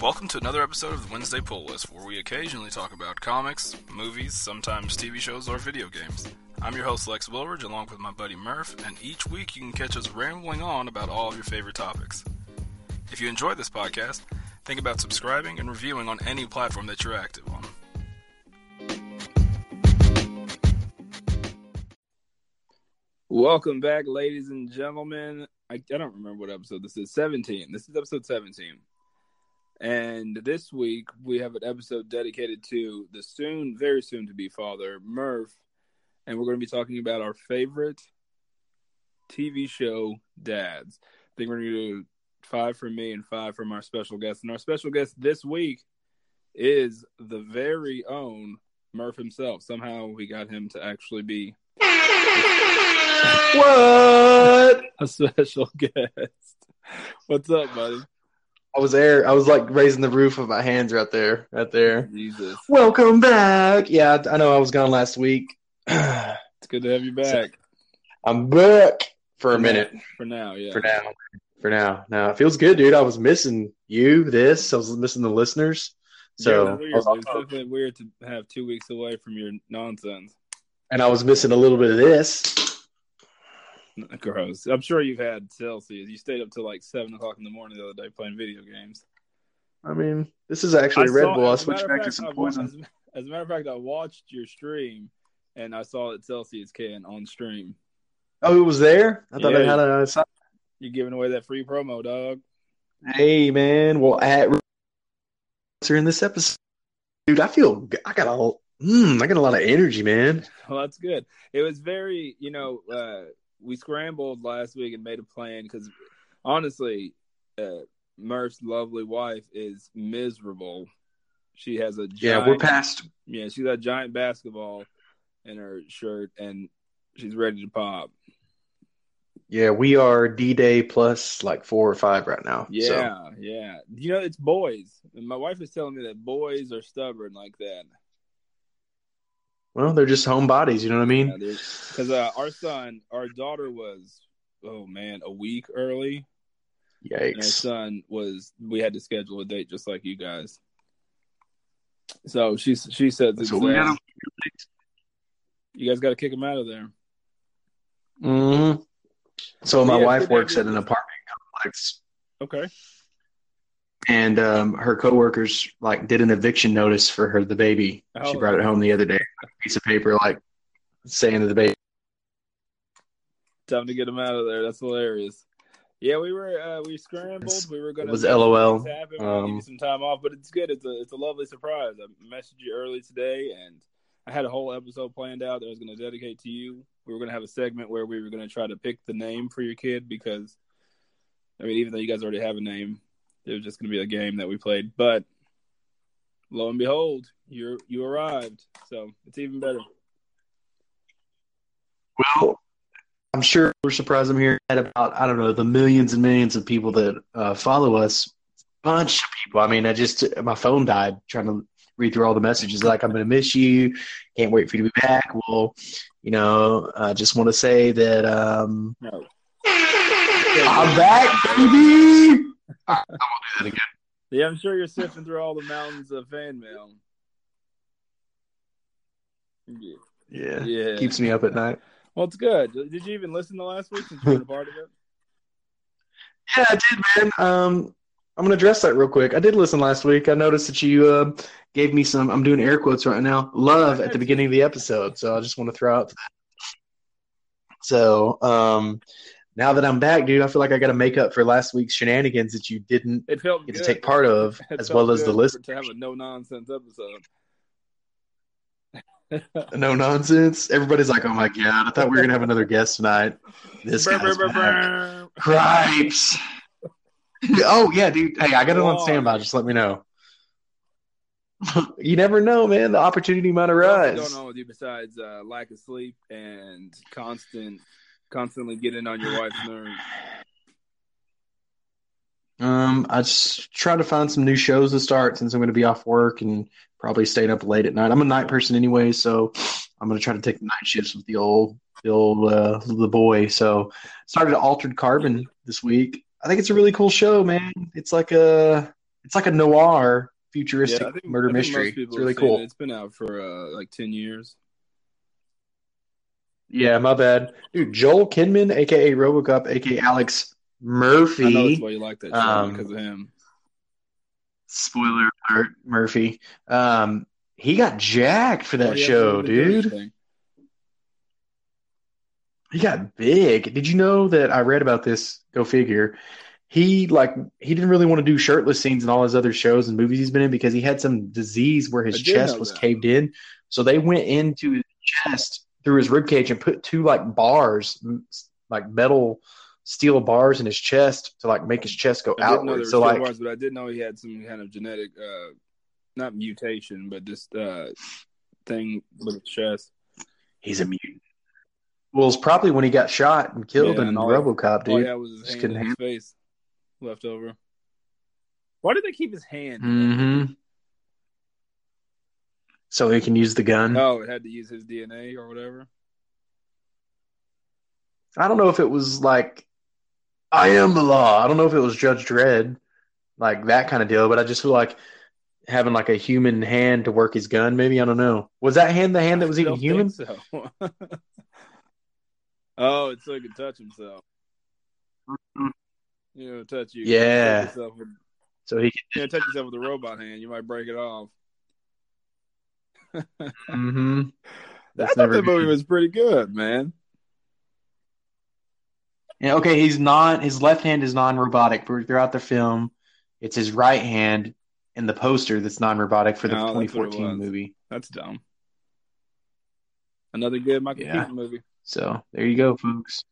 Welcome to another episode of the Wednesday Pull List, where we occasionally talk about comics, movies, sometimes TV shows, or video games. I'm your host, Lex Wilridge, along with my buddy Murph, and each week you can catch us rambling on about all of your favorite topics. If you enjoy this podcast, think about subscribing and reviewing on any platform that you're active on. Welcome back, ladies and gentlemen. I, I don't remember what episode this is. 17. This is episode 17. And this week we have an episode dedicated to the soon, very soon to be father, Murph. And we're going to be talking about our favorite TV show dads. I think we're going to do five from me and five from our special guest. And our special guest this week is the very own Murph himself. Somehow we got him to actually be What? a special guest. What's up, buddy? I was there. I was like raising the roof of my hands right there, right there. Jesus. Welcome back. Yeah, I know I was gone last week. It's good to have you back. So, I'm back for a minute. For now, yeah. For now. For now. Now it feels good, dude. I was missing you. This. I was missing the listeners. So, yeah, I weird. was it's uh, definitely weird to have two weeks away from your nonsense. and I was missing a little bit of this. Gross. I'm sure you've had Celsius. You stayed up till like seven o'clock in the morning the other day playing video games. I mean, this is actually Red saw- Bull. I as a switched matter of back to fact, some I poison. As, as a matter of fact, I watched your stream and I saw that Celsius can on stream. Oh, it was there. I thought I Yeah. had a. You're giving away that free promo, dog. Hey, man. Well, at in this episode, dude, I feel I got a. Mm, I got a lot of energy, man. Well, that's good. It was very, you know, uh, we scrambled last week and made a plan because honestly, uh, Murph's lovely wife is miserable. She has a giant, Yeah, we're past. yeah, she's got a giant basketball in her shirt and she's ready to pop. Yeah, we are D Day plus like four or five right now. So, Yeah, yeah. You know, it's boys. And my wife is telling me that boys are stubborn like that. Well, they're just homebodies. You know what I mean? Because uh, our son, our daughter was, oh man, a week early. And our son was, we had to schedule a date just like you guys. So she she said, So got you guys got to kick him out of there. Mm-hmm. So my Yeah, wife works at an apartment complex, Okay. And um, her coworkers like did an eviction notice for her the baby. She Oh. brought it home the other day, a piece of paper like saying to the baby. Time to get him out of there. That's hilarious. Yeah, we were uh, we scrambled. We were gonna it was LOL. things happen. We we'll give you Um, some time off, but it's good. It's a it's a lovely surprise. I messaged you early today, and I had a whole episode planned out that I was going to dedicate to you. We were going to have a segment where we were going to try to pick the name for your kid because, I mean, even though you guys already have a name, it was just going to be a game that we played. But lo and behold, you you arrived, so it's even better. Well, I'm sure we're surprised I'm here at about I don't know the millions and millions of people that uh, follow us. Bunch of people. I mean, I just my phone died trying to read through all the messages. Like I'm going to miss you. Can't wait for you to be back. Well, you know, I just want to say that um, No. I'm back, baby. I, I won't do that again. Yeah, I'm sure you're sifting through all the mountains of fan mail. Yeah. Yeah, Yeah. keeps me up at night. Well, it's good. Did you even listen to last week since you were a part of it? Yeah, I did, man. Um, I'm gonna address that real quick. I did listen last week. I noticed that you uh, gave me some. I'm doing air quotes right now. Love at the beginning of the episode, so I just want to throw out. So, um, now that I'm back, dude, I feel like I got to make up for last week's shenanigans that you didn't It felt get good. to take part of, It as well as the list. to have a no nonsense episode. No nonsense. Everybody's like, "Oh my god, I thought we were gonna have another guest tonight." This Brr, guy's brr, back. brr. Cripes. oh yeah, dude. Hey, I got it on standby. Just let me know. you never know, man. The opportunity might arise. What's going on with you besides uh, lack of sleep and constant, constantly getting on your wife's nerves? Um, I just try to find some new shows to start since I'm going to be off work and probably staying up late at night. I'm a night person anyway, so I'm going to try to take the night shifts with the old, the old, uh, the boy. So started Altered Carbon this week. I think it's a really cool show, man. It's like a it's like a noir futuristic Yeah, think, murder I think most mystery. It's really cool. it. It's been out for uh, like ten years. Yeah, my bad, dude. Joel Kinnaman, aka RoboCop, aka Alex I know that's Murphy. why you like that show Um, because of him. Spoiler alert, Murphy. Um, he got jacked for that Oh, yeah, show, for the Jersey dude. He got big. Did you know that I read about this? Go figure. He like he didn't really want to do shirtless scenes in all his other shows and movies he's been in because he had some disease where his chest was that. caved in. So they went into his chest through his rib cage and put two like bars, like metal steel bars in his chest to like make his chest go I didn't know there outward. So like bars, but I didn't know he had some kind of genetic, uh, not mutation, but just uh, thing with his chest. he's a mutant. Well, it's probably when he got shot and killed Yeah, in and all- RoboCop, dude. had was his Just hand his face left over. Why did they keep his hand? Mm-hmm. So he can use the gun. Oh, it had to use his DNA or whatever. I don't know if it was like I am the law. I don't know if it was Judge Dredd, like that kind of deal. But I just feel like having like a human hand to work his gun. Maybe I don't know. Was that hand the hand that was even human? So. oh, it's so he could touch himself. You know, touch you. Yeah. Touch yourself with, So he you know, touch yourself with a robot hand. You might break it off. Could. Mm-hmm. I That's thought never that movie good. was pretty good, man. Yeah, okay, he's non. His left hand is non-robotic for throughout the film. It's his right hand in the poster that's non-robotic for the that's what it 2014 was. movie. That's dumb. Another good Michael Yeah. Keaton movie. So there you go, folks.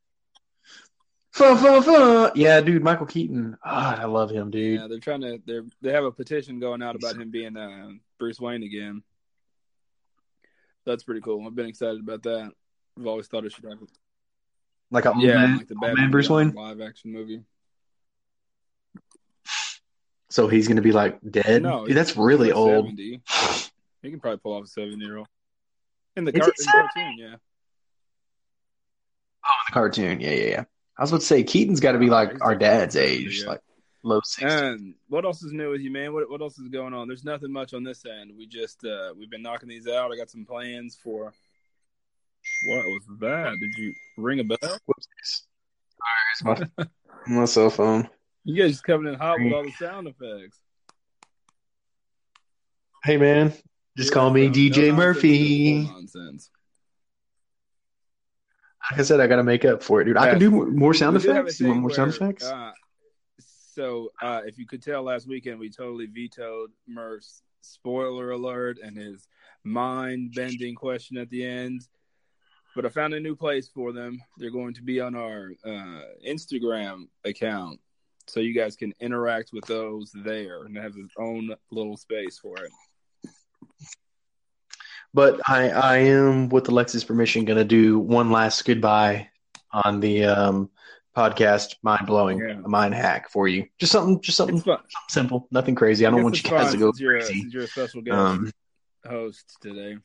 Fun, fun, fun. Yeah, dude, Michael Keaton. Ah, I love him, dude. Yeah, they're trying to. They are they have a petition going out about him being uh, Bruce Wayne again. That's pretty cool. I've been excited about that. I've always thought it should happen. Like a Yeah, man, like the Batman man Bruce Wayne. live action movie. So he's gonna be like dead. No, Dude, that's really old. 70. He can probably pull off a seven year old in the, car- in cartoon. Yeah, Oh, in the cartoon. Yeah, yeah, yeah. I was about to say Keaton's got to be like our dad's age, like low 60s. And what else is new with you, man? What what else is going on? There's nothing much on this end. We just uh we've been knocking these out. I got some plans for. What was that? Did you ring a bell? Whoops. Sorry, it's my, my cell phone. You guys just coming in hot with all the sound effects. Hey, man. Just call me No DJ nonsense, Murphy. no Nonsense. Like I said, I got to make up for it, dude. I can do more, more sound We do have a effects. You want thing more sound effects? Uh, so, uh, if you could tell, last weekend we totally vetoed Murph's spoiler alert and his mind-bending question at the end. But I found a new place for them. They're going to be on our uh, Instagram account, so you guys can interact with those there and have its own little space for it. But I, I am, with Alexa's permission, going to do one last goodbye on the um, podcast. Mind blowing, Yeah. a mind hack for you. Just something, just something fun. simple, nothing crazy. I don't want you guys to go you're, a, crazy. since you're a special guest Um, host today.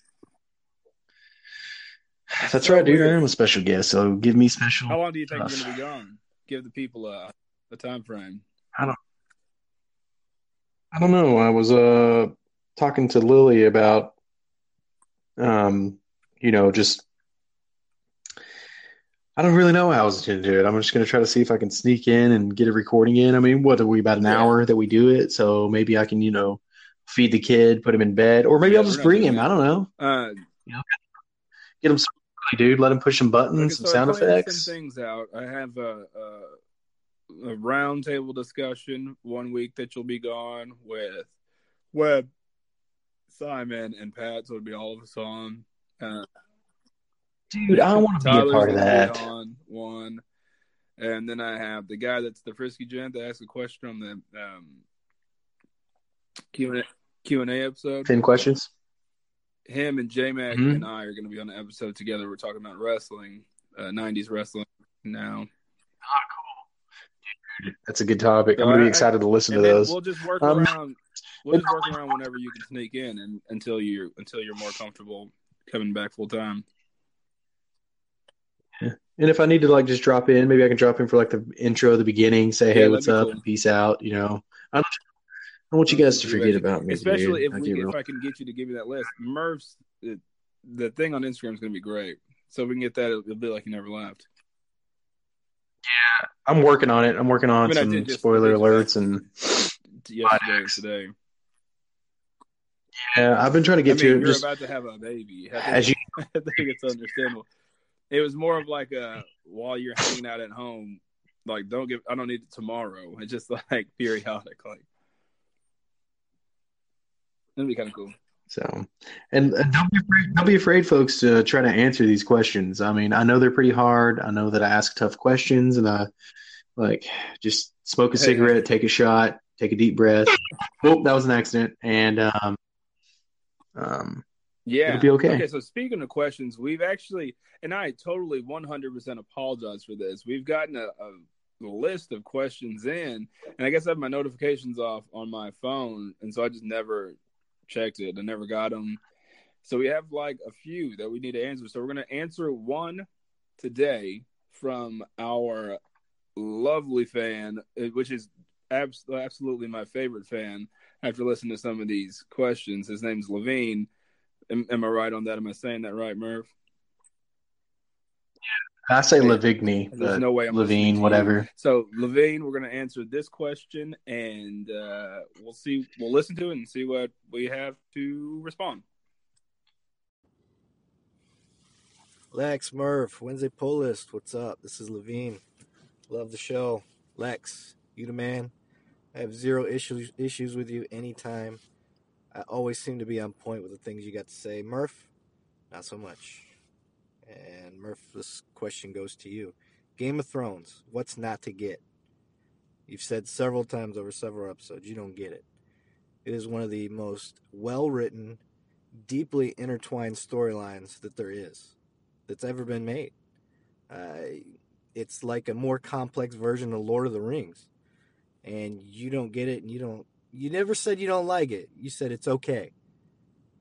that's so right, dude. I am a special guest, so give me special. How long do you think Tough. you're going to be gone? Give the people a, a time frame. I don't. I don't know. I was uh talking to Lily about um you know just I don't really know how I was going to do it. I'm just going to try to see if I can sneak in and get a recording in. I mean, what are we about an Yeah. hour that we do it? So maybe I can, you know, feed the kid, put him in bed, or maybe Yeah, I'll just bring him. that. I don't know. Uh, Get him some dude. Let him push some buttons, some so sound effects. Send things out. I have a, a, a roundtable discussion one week that you'll be gone with Webb, Simon, and Pat. So it'll be all of us on. Uh, Dude, I want to be a part of gonna that. On one, and then I have the guy that's the frisky gent that asked a question on the um, Q and A Q and A episode. Ten questions. Him and J Mac Mhm. and I are going to be on the episode together. We're talking about wrestling, uh, '90s wrestling now. That's a good topic. I'm going to be excited to listen to those. we'll just work Um, around. We'll just work around whenever you can sneak in, and until you're until you're more comfortable coming back full time. And if I need to like just drop in, maybe I can drop in for like the intro, the beginning, say, Yeah, hey, what's up, cool. and peace out. You know, I'm, I want you guys to forget about me, especially dude. if I we if real- I can get you to give me that list. Murph's the, the thing on Instagram is going to be great. So if we can get that, it'll, it'll be like you never left. Yeah, I'm working on it. I'm working on I mean, some just- spoiler I alerts and Yesterday today. yeah, I've been trying to I get mean, to you're Just about to have a baby. I think, as you I think it's understandable. It was more of like a while you're hanging out at home, like don't give. I don't need it tomorrow. It's just like periodic, like. That'd be kind of cool. So, and don't be afraid, don't be afraid, folks, to try to answer these questions. I mean, I know they're pretty hard. I know that I ask tough questions, and I like just smoke a Hey. cigarette, take a shot, take a deep breath. oh, that was an accident, and um, um, Yeah. It'll be okay. Okay, so speaking of questions, we've actually, and I totally 100% apologize for this. We've gotten a, a list of questions in, and I guess I have my notifications off on my phone, and so I just never checked it. I never got them. So we have like a few that we need to answer. So we're going to answer one today from our lovely fan, uh, which is abs- absolutely my favorite fan after listening to some of these questions. His name's Levine. Am, am I right on that? Am I saying that right, Murph? I say Yeah. Lavigny, There's no way I'm Levine, whatever. So, Levine, we're going to answer this question, and uh, we'll see. We'll listen to it and see what we have to respond. Lex, Murph, Wednesday Pull List. What's up? This is Levine. Love the show. Lex, you the man. I have zero issues issues with you anytime. I always seem to be on point with the things you got to say. Murph, not so much. And Murph, this question goes to you. Game of Thrones, what's not to get? You've said several times over several episodes, you don't get it. It is one of the most well written, deeply intertwined storylines that there is that's ever been made. Uh, it's like a more complex version of Lord of the Rings, and you don't get it, and you don't. You never said you don't like it. You said it's okay.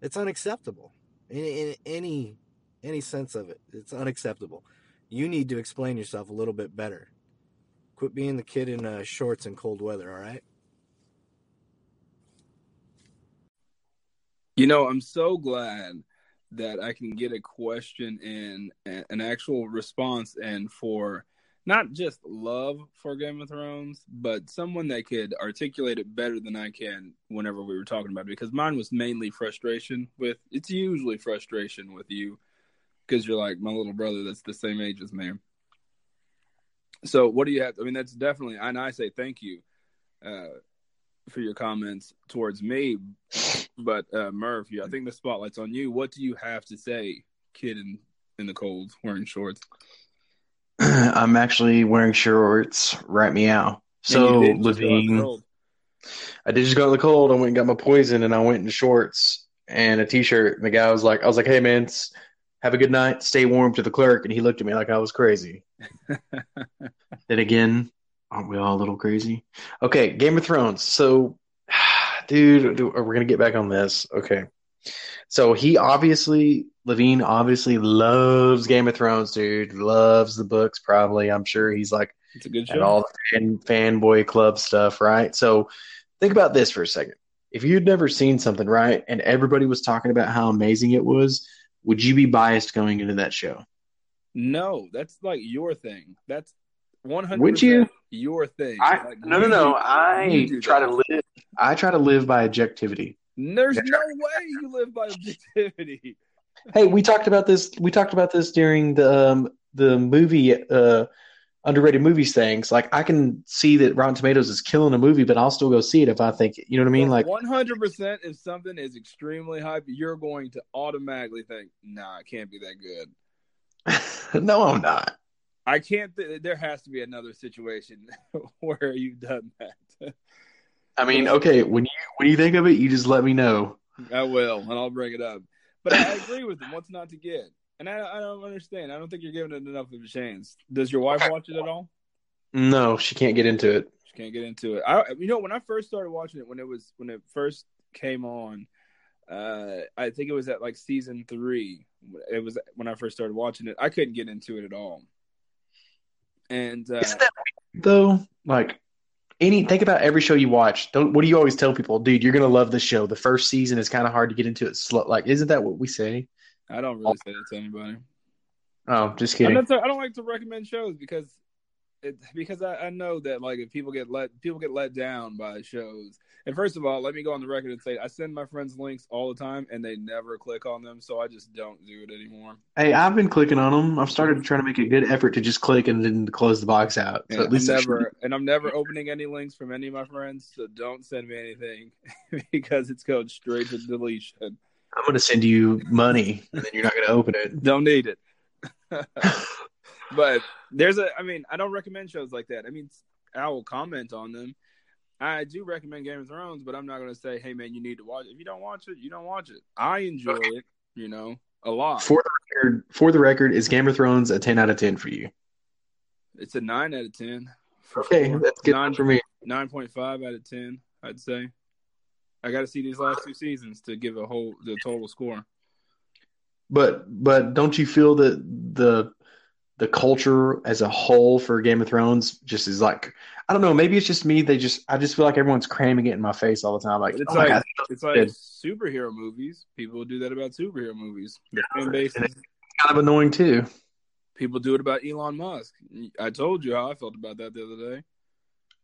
It's unacceptable in, in any any sense of it. It's unacceptable. You need to explain yourself a little bit better. Quit being the kid in uh, shorts in cold weather. All right. You know, I'm so glad that I can get a question and and an actual response, and for not just love for Game of Thrones, but someone that could articulate it better than I can whenever we were talking about it. Because mine was mainly frustration with. It's usually frustration with you because you're like my little brother that's the same age as me. So what do you have? I mean, that's definitely, and I say thank you uh, for your comments towards me. But uh, Murph, I think the spotlight's on you. What do you have to say, kid in in the cold wearing shorts? I'm actually wearing shorts. Right meow. So you did just go out in the Levine. I did just go in the cold. I went and got my poison, and I went in shorts and a t-shirt. And the guy was like, "I was like, hey man, have a good night. Stay warm." To the clerk, and he looked at me like I was crazy. Then again, aren't we all a little crazy? Okay, Game of Thrones. So, dude, we're gonna get back on this. Okay, so he obviously Levine obviously loves Game of Thrones, dude. Loves the books. Probably, I'm sure he's like It's a good and show. all the fan, fanboy club stuff, right? So think about this for a second. If you'd never seen something, right, and everybody was talking about how amazing it was, would you be biased going into that show? no, that's like your thing. That's one hundred. Would you? Your thing. I Like, no no no. I try that. to live. I try to live by objectivity. There's no way you live by objectivity. Hey, we talked about this. We talked about this during the um, the movie uh, underrated movies things. Like I can see that Rotten Tomatoes is killing a movie, but I'll still go see it if I think you know what I mean. Like one hundred percent, if something is extremely hype, you're going to automatically think, "Nah, it can't be that good." no, I'm not. I can't. Th- there has to be another situation where you've done that. I mean, okay, when you when you think of it, you just let me know. I will, and I'll bring it up. But I agree with him. What's not to get? And I, I don't understand. I don't think you're giving it enough of a chance. Does your wife watch it at all? No, she can't get into it. She can't get into it. I, you know, when I first started watching it, when it was when it first came on, uh, I think it was at like season three. It was when I first started watching it. I couldn't get into it at all. And uh, Isn't that weird, though? Like any think about every show you watch. Don't what do you always tell people, dude? You're gonna love this show. The first season is kind of hard to get into. It slow. Like, isn't that what we say? I don't really say that to anybody. Oh, just kidding. not, I don't like to recommend shows because it because I, I know that like if people get let people get let down by shows. And first of all, let me go on the record and say I send my friends links all the time and they never click on them, so I just don't do it anymore. Hey, I've been clicking on them. I've started trying to make a good effort to just click and then close the box out. So at least I'm never and I'm never opening any links from any of my friends, so don't send me anything because it's going straight to deletion. I'm going to send you money, and then you're not going to open it. Don't need it. but there's a I mean, I don't recommend shows like that. I mean, I will comment on them. I do recommend Game of Thrones, but I'm not going to say, "Hey man, you need to watch it." If you don't watch it, you don't watch it. I enjoy it, you know, a lot. For the record, for the record, is Game of Thrones a 10 out of 10 for you? It's a 9 out of 10. Okay, that's good Nine- for me. 9.5 out of 10, I'd say. I got to see these last two seasons to give a whole the total score. But but don't you feel that the the culture as a whole for Game of Thrones just is like I don't know, maybe it's just me. They just I just feel like everyone's cramming it in my face all the time. Like, it's oh like God, it's like superhero movies. People do that about superhero movies. The fan base and is- kind of annoying too. people do it about Elon Musk. I told you how I felt about that the other day.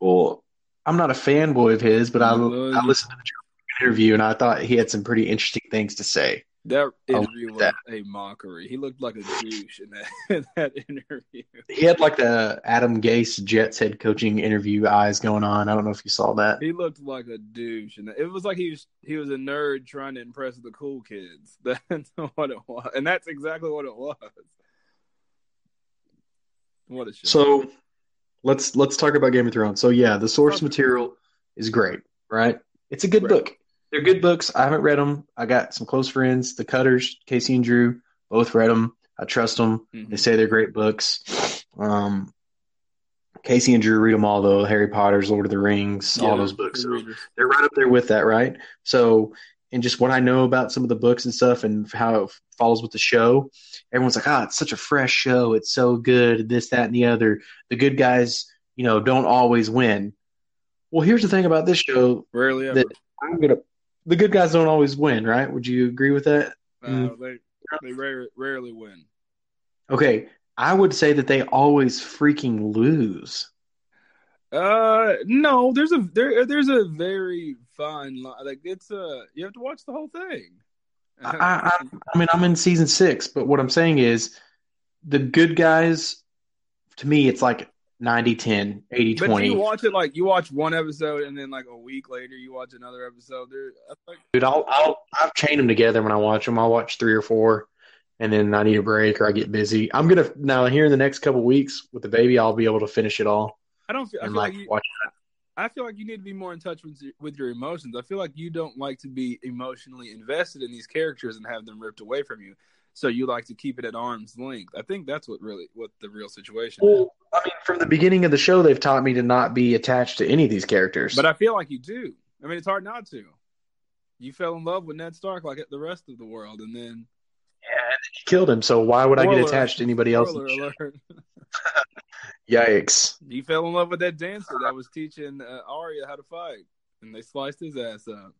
Well, I'm not a fanboy of his, but I Well, I listened to the interview and I thought he had some pretty interesting things to say. That interview was that. a mockery. He looked like a douche in that in that interview. He had like the Adam Gase Jets head coaching interview eyes going on. I don't know if you saw that. He looked like a douche, and it was like he was he was a nerd trying to impress the cool kids. That's what it was, and that's exactly what it was. What a shit. So let's let's talk about Game of Thrones. So yeah, the source material is great, right? It's a good Right. book. They're good books. I haven't read them. I got some close friends, the Cutters, Casey and Drew, both read them. I trust them. Mhm. They say they're great books. Um, Casey and Drew read them all though. Harry Potter's, Lord of the Rings, Yeah, all those books. So they're right up there with that, right? So, and just what I know about some of the books and stuff and how it follows with the show, everyone's like, ah, it's such a fresh show. It's so good, this, that, and the other. The good guys, you know, don't always win. Well, here's the thing about this show. Rarely ever. That- I'm gonna, the good guys don't always win, right? Would you agree with that? uh, they they rare, rarely win. Okay, I would say that they always freaking lose. Uh, no, there's a there there's a very fine line. Like it's a you have to watch the whole thing. I, I, I mean, I'm in season six, but what I'm saying is the good guys, to me, it's like 90 10, 80 but 20. you watch it like you watch one episode and then like a week later you watch another episode. There, I like Dude, I'll, I'll, I'll chain them together when I watch them. I'll watch three or four, and then I need a break or I get busy. I'm to, now here in the next couple weeks with the baby, I'll be able to finish it all I don't feel. I feel like like you, watch. I feel like you need to be more in touch with with your emotions. I feel like you don't like to be emotionally invested in these characters and have them ripped away from you. So you like to keep it at arm's length. I think that's what really what the real situation is. I mean, from the beginning of the show, they've taught me to not be attached to any of these characters. But I feel like you do. I mean, it's hard not to. You fell in love with Ned Stark like the rest of the world, and then yeah, and he killed him. So why would I get attached to anybody else? spoiler alert, Yikes. you fell in love with that dancer that was teaching uh, Arya how to fight, and they sliced his ass up.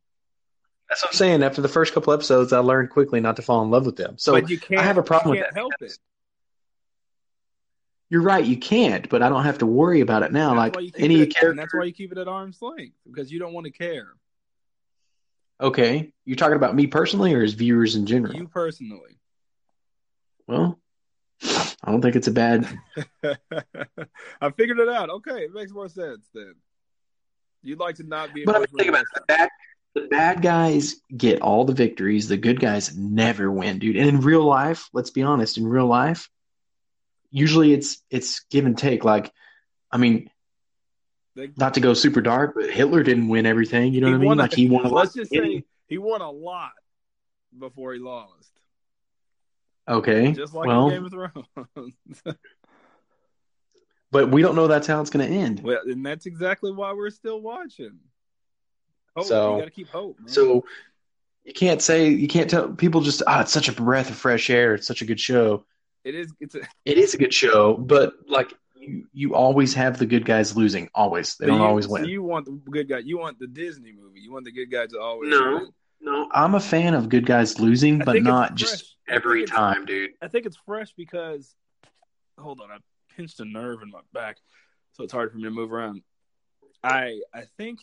That's what I'm saying. After the first couple episodes, I learned quickly not to fall in love with them. So but you can't. I have a problem you with can't that. help it. You're right. You can't, but I don't have to worry about it now. That's like why you keep any it, character. that's why you keep it at arm's length because you don't want to care. Okay, you're talking about me personally, or as viewers in general? You personally. Well, I don't think it's a bad. I figured it out. Okay, it makes more sense then. You'd like to not be. But I mean, emotionally think about it. The bad, the bad guys get all the victories. The good guys never win, dude. And in real life, let's be honest. In real life, usually it's it's give and take. Like, I mean, not to go super dark, but Hitler didn't win everything. You know what I mean? won Like he won a lot. Let's just say he won a lot before he lost. Okay, Just like well, in Game of Thrones. but we don't know that's how it's going to end. well, and that's exactly why we're still watching. Hope. So- you got to keep hope. Man. So you can't say you can't tell people just ah, it's such a breath of fresh air. It's such a good show. it is. It's a, It is a good show, but like you, you always have the good guys losing. Always, they So don't you, always so win. you want the good guy? You want the Disney movie? You want the good guys to always No. win? No, I'm a fan of good guys losing, but not just every time, dude. I think it's fresh because hold on, I pinched a nerve in my back, so it's hard for me to move around. I I think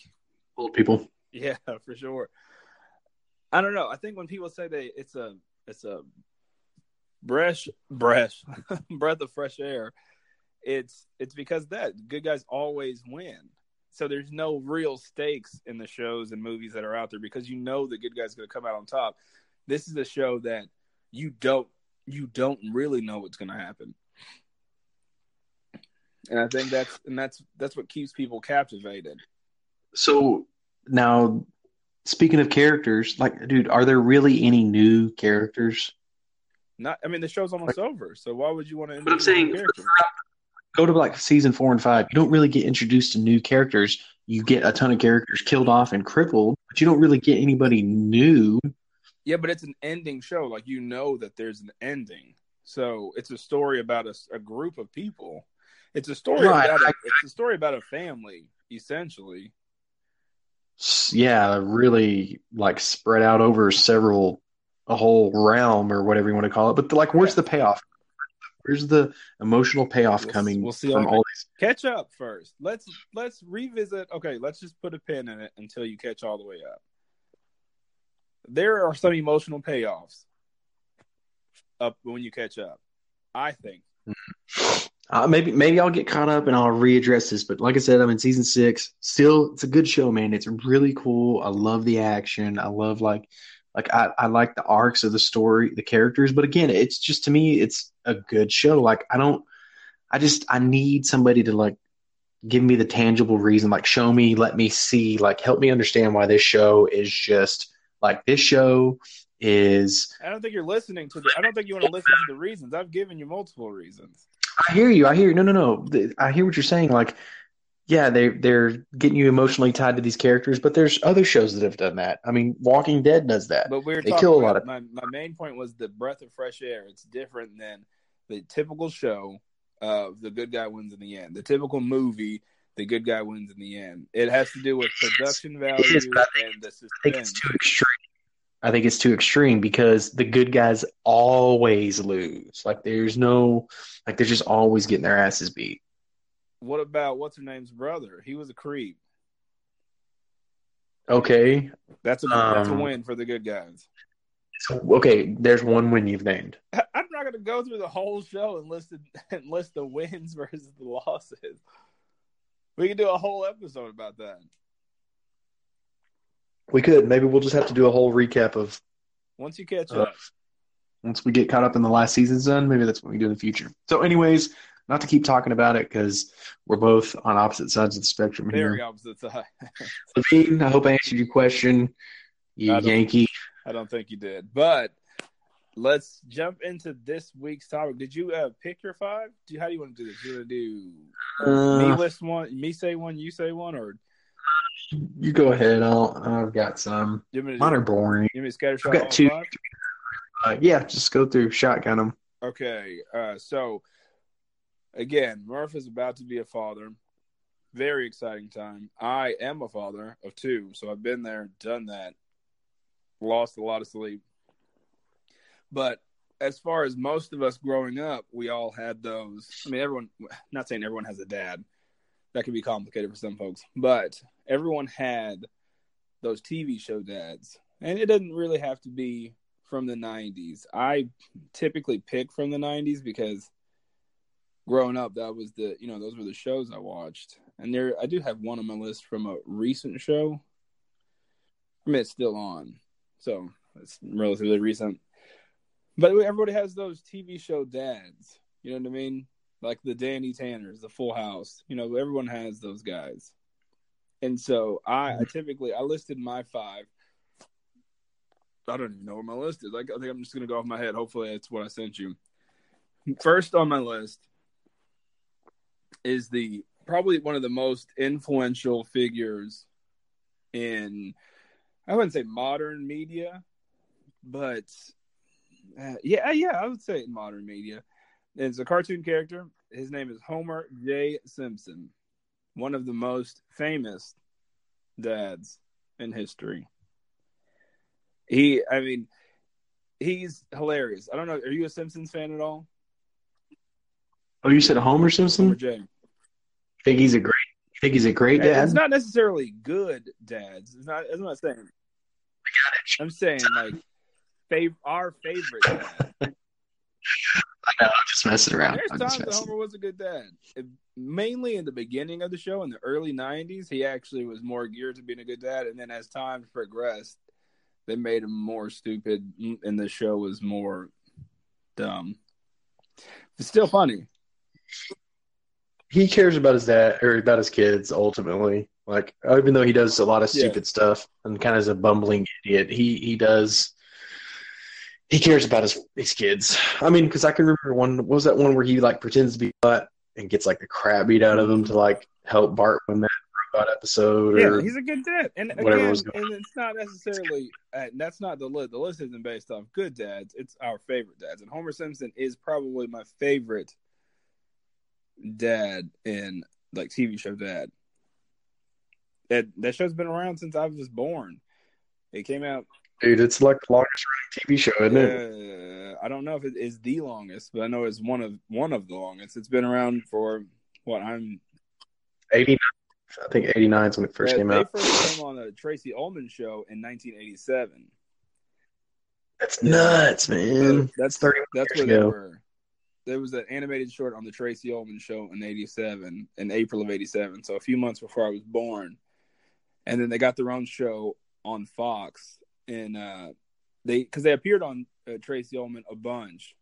Old people. Yeah, for sure. I don't know. I think when people say they it's a it's a breath breath breath of fresh air, it's it's because that good guys always win. So there's no real stakes in the shows and movies that are out there because you know the good guy's going to come out on top. This is a show that you don't you don't really know what's going to happen. And I think that's and that's that's what keeps people captivated. So now, speaking of characters, like, dude, are there really any new characters? Not, I mean, the show's almost over, so why would you want to? but I'm saying? Go to like season four and five. You don't really get introduced to new characters. You get a ton of characters killed off and crippled, but you don't really get anybody new. Yeah, but it's an ending show. Like you know that there's an ending, so it's a story about a, a group of people. It's a story Right, about a, I- it's a story about a family, essentially. Yeah, really like spread out over several, a whole realm or whatever you want to call it. But like, where's Yeah. the payoff? Where's the emotional payoff We'll- coming we'll see from all these? Catch up first. Let's let's revisit. Okay, let's just put a pin in it until you catch all the way up. There are some emotional payoffs up when you catch up. I think. Hmm. Uh, maybe maybe I'll get caught up and I'll readdress this. But like I said, I'm in season six. Still, it's a good show, man. It's really cool. I love the action. I love like like I, I like the arcs of the story, the characters. But again, it's just to me, it's a good show. Like I don't, I just I need somebody to like give me the tangible reason, like show me, let me see, like help me understand why this show is just like this show is. I don't think you're listening to the. I don't think you want to listen to the reasons. I've given you multiple reasons. I hear you. I hear you. No, no, no. I hear what you're saying. Like, yeah, they they're getting you emotionally tied to these characters, but there's other shows that have done that. I mean, Walking Dead does that. But we are They talking kill a about, lot of- my my main point was the breath of fresh air. It's different than the typical show of the good guy wins in the end. The typical movie, the good guy wins in the end. It has to do with production value is, and the I think it's suspense. too extreme. I think it's too extreme because the good guys always lose. Like, there's no, like, they're just always getting their asses beat. What about what's her name's brother? He was a creep. Okay, That's a that's a Um, win for the good guys. okay, there's one win you've named. I'm not going to go through the whole show and list it, and list the wins versus the losses. We can do a whole episode about that. We could maybe we'll just have to do a whole recap of Once you catch Uh, up. once we get caught up in the last season's done. Maybe that's what we do in the future. So, anyways, not to keep talking about it because we're both on opposite sides of the spectrum Very here. opposite side. Levine, I hope I answered your question. You I Yankee. I don't think you did. But let's jump into this week's topic. Did you uh, pick your five? Do, how do you want to do this? You want to do me Uh, list one, me say one, you say one, or you go ahead. I'll. I've got some. you want me to, Mine are boring. you want me to scatter I've got two. Uh, yeah, just go through shotgun them. Okay. Uh, so again, Murph is about to be a father. Very exciting time. I am a father of two, so I've been there, done that. Lost a lot of sleep. But as far as most of us growing up, we all had those. I mean, everyone, not saying everyone has a dad. That can be complicated for some folks, but everyone had those TV show dads. And it doesn't really have to be from the 90s. I typically pick from the 90s because growing up that was the, you know, those were the shows I watched. And there I do have one on my list from a recent show. I mean, it's still on. So, it's relatively recent. But everybody has those TV show dads. You know what I mean? Like the Danny Tanners, the Full House. You know, everyone has those guys. And so I, I typically I listed my five. I don't even know where my list is. I, I think I'm just gonna go off my head. Hopefully, that's what I sent you. First on my list is the probably one of the most influential figures in I wouldn't say modern media, but uh, yeah, yeah, I would say modern media. It's a cartoon character. his name is Homer J. Simpson, one of the most famous dads in history. He, I mean, he's hilarious. I don't know. Are you a Simpsons fan at all? Oh, you said Homer Simpson? Homer J. think he's a great. You think he's a great dad? It's not necessarily good dads. It's not. I'm not saying. I'm saying like, fav- our favorite dad. I know. I'm just messing around. There's I'm times that messing. Homer was a good dad. It- mainly in the beginning of the show, in the early '90s, he actually was more geared to being a good dad, and then as time progressed, they made him more stupid, and the show was more dumb. It's still funny. He cares about his dad or about his kids ultimately. Like even though he does a lot of Yeah. stupid stuff and kind of is a bumbling idiot, he he does. He cares about his his kids. I mean, because I can remember one. What was that one where he like pretends to be butt and gets like the crap beat out of him to like help Bart win that robot episode? Yeah, he's a good dad, and whatever again, was going and it's not necessarily uh, that's not the list. The list isn't based off good dads; it's our favorite dads, and Homer Simpson is probably my favorite dad in like TV show dad. That that show's been around since I was born. It came out. Dude, it's like the longest running TV show, isn't it? Uh, I don't know if it is the longest, but I know it's one of one of the longest. It's been around for what I'm. Eighty nine. I think eighty nine is when it first they, came they out. first came on the Tracey Ullman show in 1987. That's nuts, man. That's thirty That's where they were. There was an animated short on the Tracey Ullman show in '87, in April of '87. So a few months before I was born, and then they got their own show on Fox, and uh, they because they appeared on uh, Tracey Ullman a bunch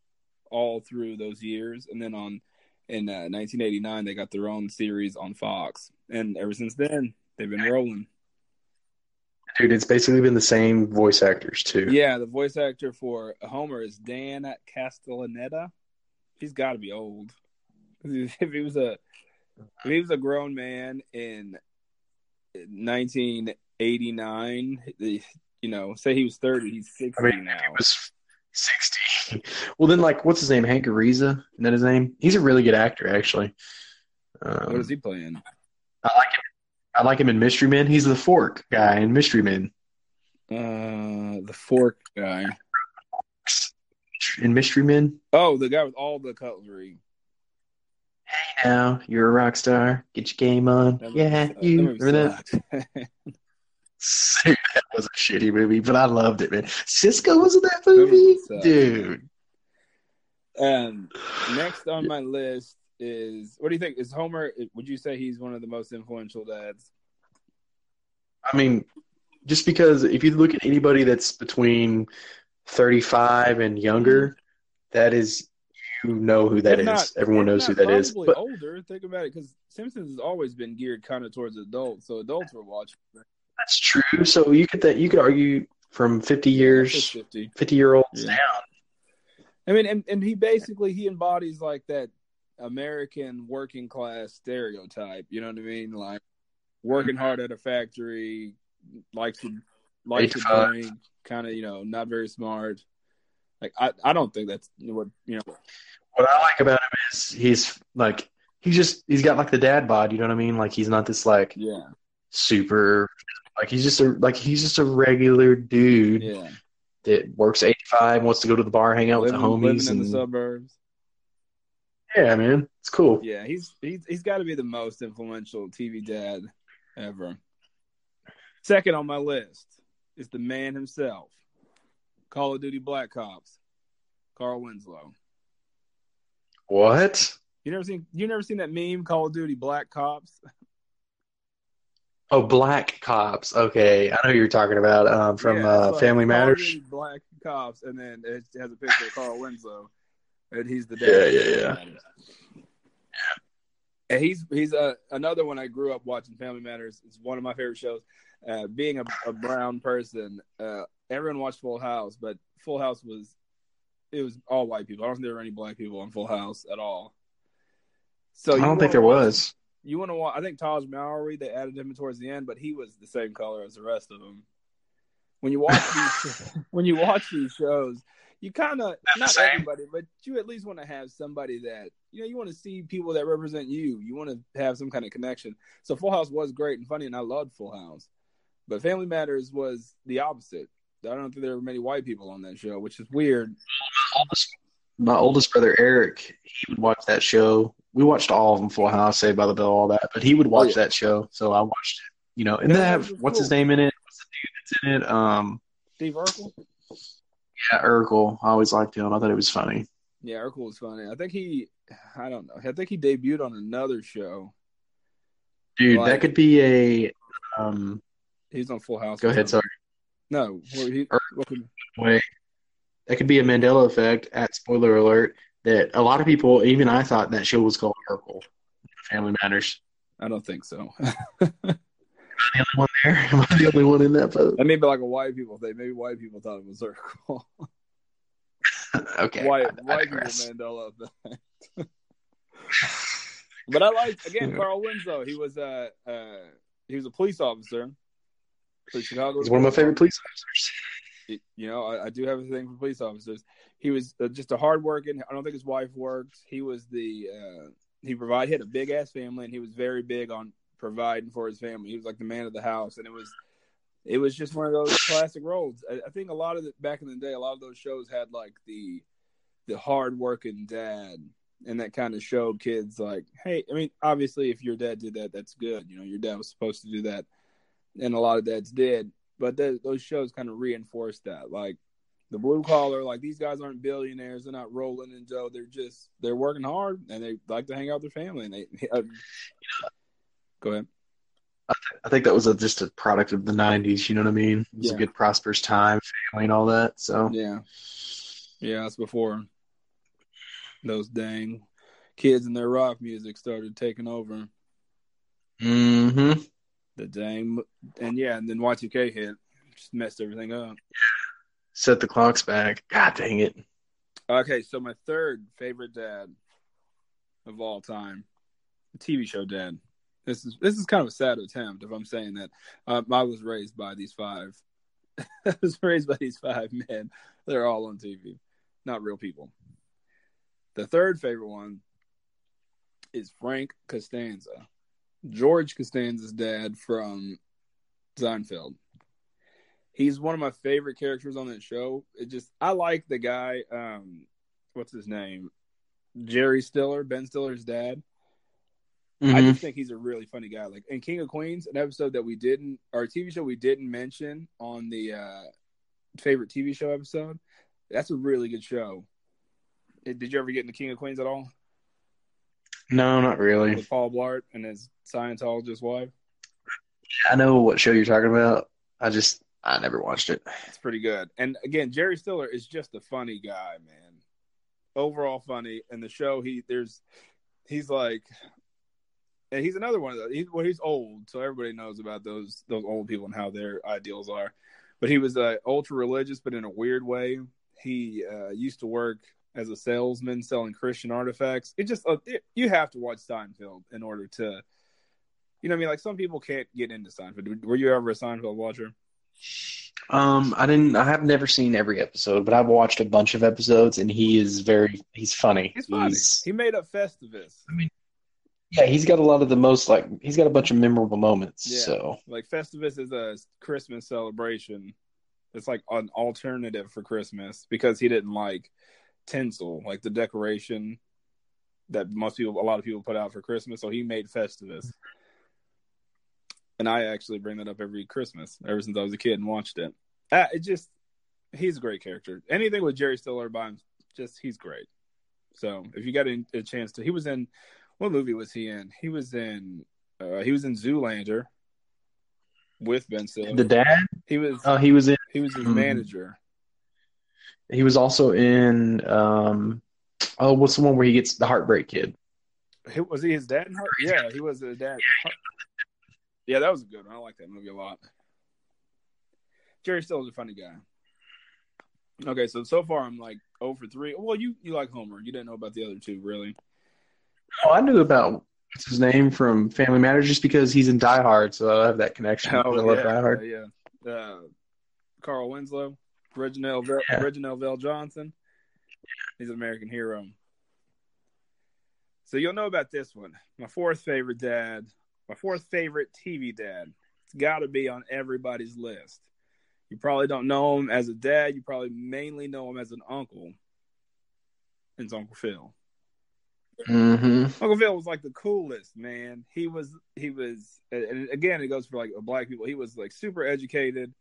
all through those years, and then on in uh, 1989 they got their own series on Fox, and ever since then they've been rolling. Dude, it's basically been the same voice actors too. Yeah, the voice actor for Homer is Dan Castellaneta. He's got to be old. If he was a if he was a grown man in 1989, the- you know, say he was 30, he's 60 I mean, now. He was 60. Well, then, like, what's his name? Hank Ariza? Isn't that his name? He's a really good actor, actually. Um, what is he playing? I like him. I like him in Mystery Men. He's the fork guy in Mystery Men. Uh, the fork guy. In Mystery Men. Oh, the guy with all the cutlery. Hey now, you're a rock star. Get your game on. That yeah, you. Remember that? That was a shitty movie, but I loved it, man. Cisco was in that movie, dude. Um, next on my list is what do you think? Is Homer? Would you say he's one of the most influential dads? I mean, just because if you look at anybody that's between 35 and younger, that is, you know who that If is. Everyone knows who that is. probably But older. Think about it, because Simpsons has always been geared kind of towards adults, so adults were watching. That's true. So you could that you could argue from 50 years, fifty. 50 year olds Yeah. down. I mean, and, and he basically he embodies like that American working class stereotype. You know what I mean? Like working hard at a factory, likes to likes to drink, kind of you know not very smart. Like I, I don't think that's what you know. What I like about him is he's like he's just he's got like the dad bod. You know what I mean? Like he's not this like Yeah, super like he's just a like he's just a regular dude yeah. that works 85, wants to go to the bar, hang out with Living, the living homies, in the and suburbs. yeah, man, it's cool. Yeah, he's he's he's got to be the most influential TV dad ever. Second on my list is the man himself, Call of Duty Black Ops, Carl Winslow. What? You never seen you never seen that meme Call of Duty Black Cops? Oh, Black Cops. Okay, I know who you're talking about um, from Yeah, uh, like Family Matters. Black Cops, and then it has a picture of Carl Winslow, and he's the Yeah, dad. yeah, yeah. yeah. And he's he's uh, another one I grew up watching. Family Matters It's one of my favorite shows. Uh, being a, a brown person, uh, everyone watched Full House, but Full House was it was all white people. I don't think there were any black people on Full House at all. So I don't think there watch- was. You want to watch? I think Tahj Mowry they added him towards the end, but he was the same color as the rest of them. When you watch these, when you watch these shows, you kind of not same. everybody, but you at least want to have somebody that you know you want to see people that represent you. You want to have some kind of connection. So Full House was great and funny, and I loved Full House. But Family Matters was the opposite. I don't think there were many white people on that show, which is weird. oldest, my oldest brother Eric, he would watch that show. We watched all of them, Full House, Saved by the Bell, all that. But he would watch Oh, yeah. that show, so I watched it. You know, and Yeah, they that have was what's his name in it? What's the dude that's in it? Um, Steve Urkel. yeah, Urkel. I always liked him. I thought it was funny. Yeah, Urkel was funny. I think he, I don't know. I think he debuted on another show. Dude, Like- that could be a. Um, He's on Full House. go ahead. Sorry. No, he, Ur- what could- Wait. That could be a Mandela effect. At spoiler alert, that a lot of people, even I, thought that show was called Urkel. Family Matters. I don't think so. Am I the only one there? Am I the only one in that boat? That may be like a white people thing. Maybe white people thought it was Urkel. okay. white I, I white people. Mandela effect. but I like again Carl Winslow. He was uh, uh he was a police officer for Chicago. He's one of my favorite police officers. You know, I, I do have a thing for police officers. He was uh, just a hardworking. I don't think his wife worked. He was the uh, he provided. He had a big ass family, and he was very big on providing for his family. He was like the man of the house, and it was it was just one of those classic roles. I, I think a lot of the back in the day, a lot of those shows had like the the hardworking dad, and that kind of showed kids like, hey, I mean, obviously, if your dad did that, that's good. You know, your dad was supposed to do that, and a lot of dads did. But th- those shows kind of reinforced that, like the blue collar, like these guys aren't billionaires. They're not rolling in dough. They're just they're working hard, and they like to hang out with their family. And they, uh, go ahead. I think that was a, just a product of the '90s. You know what I mean? It was Yeah. a good, prosperous time, family, and all that. So Yeah, yeah, that's before those dang kids and their rock music started taking over. Mm-hmm. The dang, and yeah, and then Y2K hit, just messed everything up. Set the clocks back. God dang it! Okay, so my third favorite dad of all time, the TV show dad. This is this is kind of a sad attempt if I'm saying that. Um, I was raised by these five. I was raised by these five men. They're all on TV, not real people. The third favorite one is Frank Costanza, George Costanza's dad from Seinfeld. He's one of my favorite characters on that show. It just I like the guy. Um, what's his name? Jerry Stiller, Ben Stiller's dad. I Mhm. just think he's a really funny guy. Like in King of Queens, an episode that we didn't, or a TV show we didn't mention on the uh, favorite TV show episode. That's a really good show. Eh, Did you ever get into King of Queens at all No, not really. with Paul Blart and his Scientologist wife? I know what show you're talking about. I just I never watched it. It's pretty good. And again, Jerry Stiller is just a funny guy, man. Overall funny. And the show, he there's he's like, and he's another one of those. He's well, he's old, so everybody knows about those those old people and how their ideals are. But he was uh, ultra religious, but in a weird way. He uh, used to work as a salesman selling Christian artifacts. It just uh, it, you have to watch Seinfeld in order to, you know, I mean, like some people can't get into Seinfeld. Were you ever a Seinfeld watcher? Um, I didn't. I have never seen every episode, but I've watched a bunch of episodes, and he is very. He's funny. He's funny. He made up Festivus. I mean, yeah, he's got a lot of the most like. He's got a bunch of memorable moments. Yeah. So Like Festivus is a Christmas celebration. It's like an alternative for Christmas because he didn't like tinsel, like the decoration that most people, a lot of people put out for Christmas. So he made Festivus. And I actually bring that up every Christmas ever since I was a kid and watched it. Uh, it just, he's a great character. Anything with Jerry Stiller by him, just, he's great. So if you got a, a chance to, he was in, what movie was he in? He was in, uh, he was in Zoolander with Ben Stiller. the dad. he was Oh, he was in. he was his Mhm. manager. He was also in. Um, oh, what's the one where he gets the heartbreak kid? He- Was he his dad? Yeah, he was the dad. Yeah, that was a good one. I like that movie a lot. Jerry Stiller's a funny guy. Okay, so so far I'm like 0 for 3. Well, you you like Homer. You didn't know about the other two, really. Oh, I knew about what's his name from Family Matters just because he's in Die Hard, so I have that connection. I love Die Hard. yeah. yeah. Uh, Carl Winslow. Reginald Vel- Yeah. Reginald VelJohnson. He's an American hero. So you'll know about this one. My fourth favorite dad, my fourth favorite TV dad. It's got to be on everybody's list. You probably don't know him as a dad. You probably mainly know him as an uncle. And it's Uncle Phil. Mm-hmm. Uncle Phil was like the coolest man. He was he was and again it goes for like black people. He was like super educated.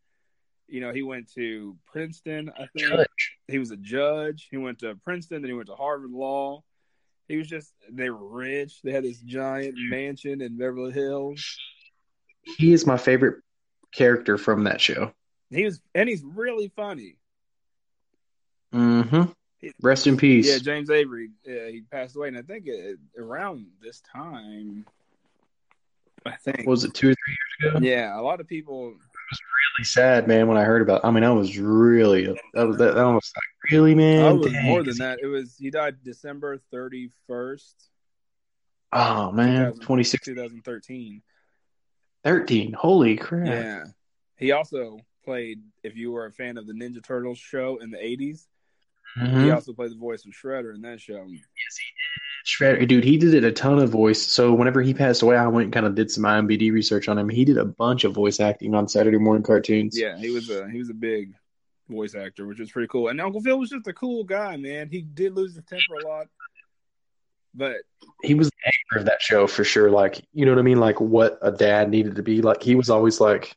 You know, he went to Princeton, I think. Judge. He was a judge. He went to Princeton, then he went to Harvard Law. He was just they were rich. They had this giant mansion in Beverly Hills. He is my favorite character from that show. He was and he's really funny. Mm-hmm. Rest in peace. Yeah, James Avery, uh, he passed away and I think it, around this time I think was it two or three years ago? Yeah, a lot of people Really sad, man. When I heard about, I mean, I was really that was that, that was like really, man. It was Dang. more than that. It was he died December thirty first, Oh man, 26, 2013. 13. Holy crap! Yeah. He also played if you were a fan of the Ninja Turtles show in the eighties, Mhm. he also played the voice of Shredder in that show. Shredder, dude, he did a ton of voice. So whenever he passed away, I went and kind of did some IMBD research on him. He did a bunch of voice acting on Saturday morning cartoons. Yeah, he was a he was a big voice actor, which was pretty cool. And Uncle Phil was just a cool guy, man. He did lose his temper a lot. But he was the anchor of that show for sure. Like, you know what I mean? Like what a dad needed to be. Like he was always like.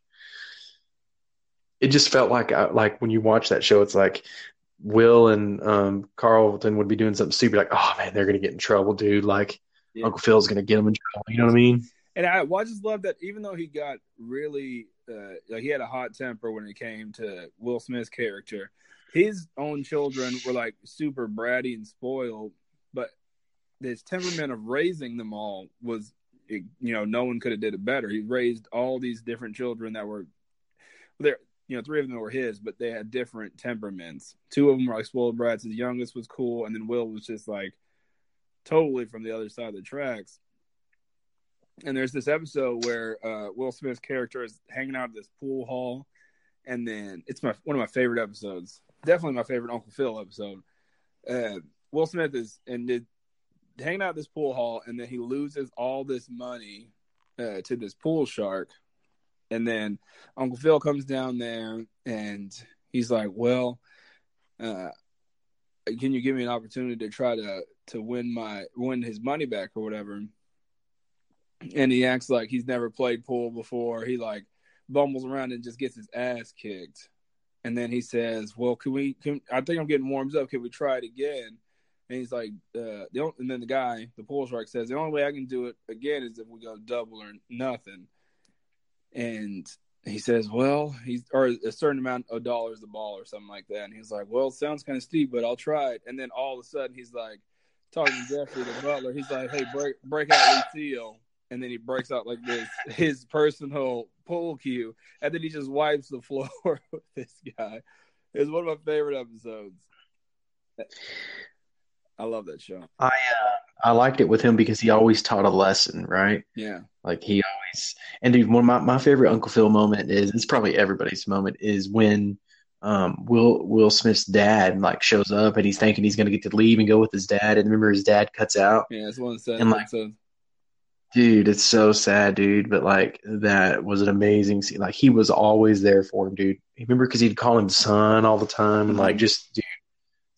It just felt like uh, like when you watch that show, it's like Will and um, Carlton would be doing something stupid. Like, oh man, they're gonna get in trouble, dude. Like Yeah. Uncle Phil's gonna get them in trouble. You know what I mean? And I, well, I just love that even though he got really, uh, like he had a hot temper when it came to Will Smith's character, his own children were like super bratty and spoiled, but his temperament of raising them all was, you know, no one could have did it better. He raised all these different children that were, there, you know, three of them were his, but they had different temperaments. Two of them were like spoiled brats. His youngest was cool, and then Will was just like totally from the other side of the tracks and there's this episode where uh, Will Smith's character is hanging out at this pool hall, and then it's my one of my favorite episodes. Definitely my favorite Uncle Phil episode. Uh, Will Smith is and hanging out at this pool hall, and then he loses all this money uh, to this pool shark, and then Uncle Phil comes down there, and he's like, "Well, uh, can you give me an opportunity to try to to win my win his money back or whatever?" and he acts like he's never played pool before. He like bumbles around and just gets his ass kicked. And then he says, "Well, can we? Can, I think I'm getting warmed up. Can we try it again?" And he's like, uh, the only, and then the guy, the pool shark, says, "The only way I can do it again is if we go double or nothing." And he says, "Well, he's or a certain amount of dollars a ball or something like that." And he's like, "Well, it sounds kind of steep, but I'll try it." And then all of a sudden, he's like, talking to Jeffrey the butler. He's like, "Hey, break break out Lucille." and then he breaks out like this his personal pool cue, and then he just wipes the floor with this guy. It's one of my favorite episodes. I love that show. I uh, I liked it with him because he always taught a lesson, right? Yeah, Like he always and dude, one of my, my favorite Uncle Phil moment is it's probably everybody's moment is when um Will Will Smith's dad like shows up and he's thinking he's gonna get to leave and go with his dad and remember his dad cuts out. yeah, it's one of the sad And, like. Dude, it's so sad, dude. But like that was an amazing scene. Like he was always there for him, dude. Remember because he'd call him son all the time and like just dude,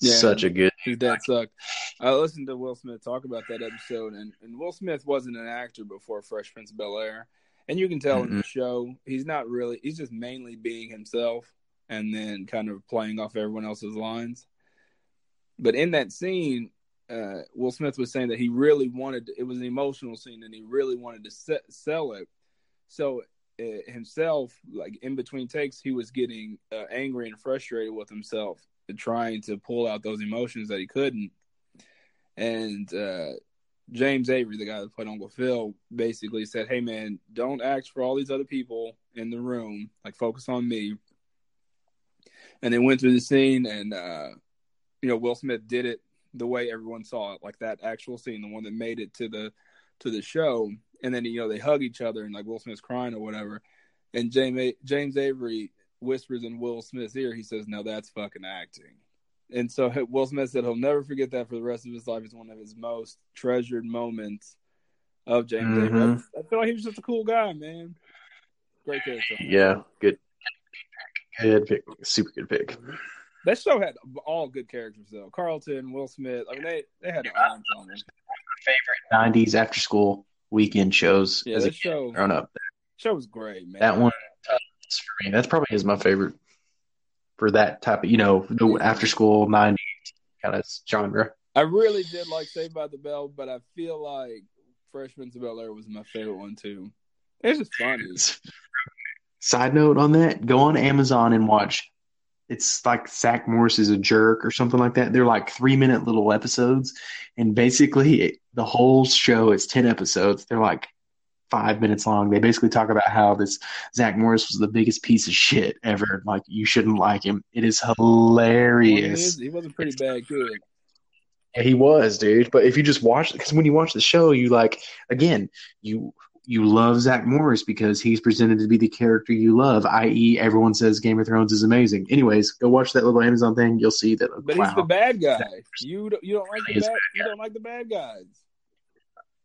Yeah. such a good dad sucked. I listened to Will Smith talk about that episode, and, and Will Smith wasn't an actor before Fresh Prince of Bel Air, and you can tell in the show he's not really. He's just mainly being himself, and then kind of playing off everyone else's lines. But in that scene, uh, Will Smith was saying that he really wanted. To, it was an emotional scene, and he really wanted to se- sell it. So uh, himself, like in between takes, he was getting uh, angry and frustrated with himself, trying to pull out those emotions that he couldn't. And uh, James Avery, the guy that played Uncle Phil, basically said, "Hey man, don't act for all these other people in the room. Like focus on me." And they went through the scene, and uh, you know Will Smith did it the way everyone saw it, like that actual scene, the one that made it to the to the show. And then you know they hug each other, and like Will Smith's crying or whatever. And James James Avery whispers in Will Smith's ear, he says, "No, that's fucking acting." And so Will Smith said he'll never forget that for the rest of his life. It's one of his most treasured moments of James Mhm. David. I feel like he was just a cool guy, man. Great character. Yeah, good, good pick, super good pick. That show had all good characters though. Carlton, Will Smith. I mean, they they had an arm on them. Favorite '90s after school weekend shows Yeah, as a that show grown up. show was great, man. That one me. That's probably is my favorite for that type of you know the after school '90s kind of genre. I really did like Saved by the Bell, but I feel like Freshman to Bel Air was my favorite one too. It's just funny. Side note on that: go on Amazon and watch. It's like Zach Morris is a jerk or something like that. They're like three minute little episodes, and basically it, the whole show is ten episodes. They're like five minutes long. They basically talk about how this Zach Morris was the biggest piece of shit ever. Like you shouldn't like him. It is hilarious. he was a pretty bad kid. Yeah, he was, dude. But if you just watch, because when you watch the show, you like again, you you love Zach Morris because he's presented to be the character you love. I.e., everyone says Game of Thrones is amazing. Anyways, go watch that little Amazon thing. You'll see that. But wow. he's the bad guy. You don't, you don't like the is bad, you don't like the bad guys.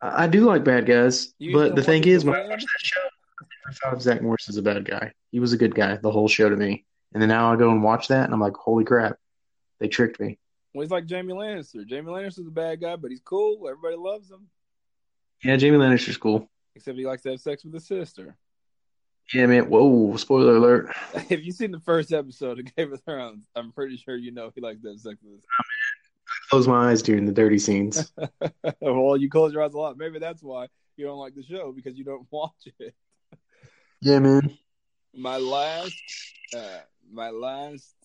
I do like bad guys, You but the thing is, when I watched that show, I never thought Zach Morris as a bad guy. He was a good guy the whole show to me. And then now I go and watch that, and I'm like, holy crap, they tricked me. Well, he's like Jaime Lannister. Jaime Lannister's a bad guy, but he's cool. Everybody loves him, Yeah, Jaime Lannister's cool. except he likes to have sex with his sister. Yeah, man. Whoa, spoiler alert. if you've seen the first episode of Game of Thrones, I'm pretty sure you know he likes to have sex with his oh, I close my eyes during the dirty scenes. well, you close your eyes a lot. Maybe that's why you don't like the show because you don't watch it. yeah, man. My last, uh, my last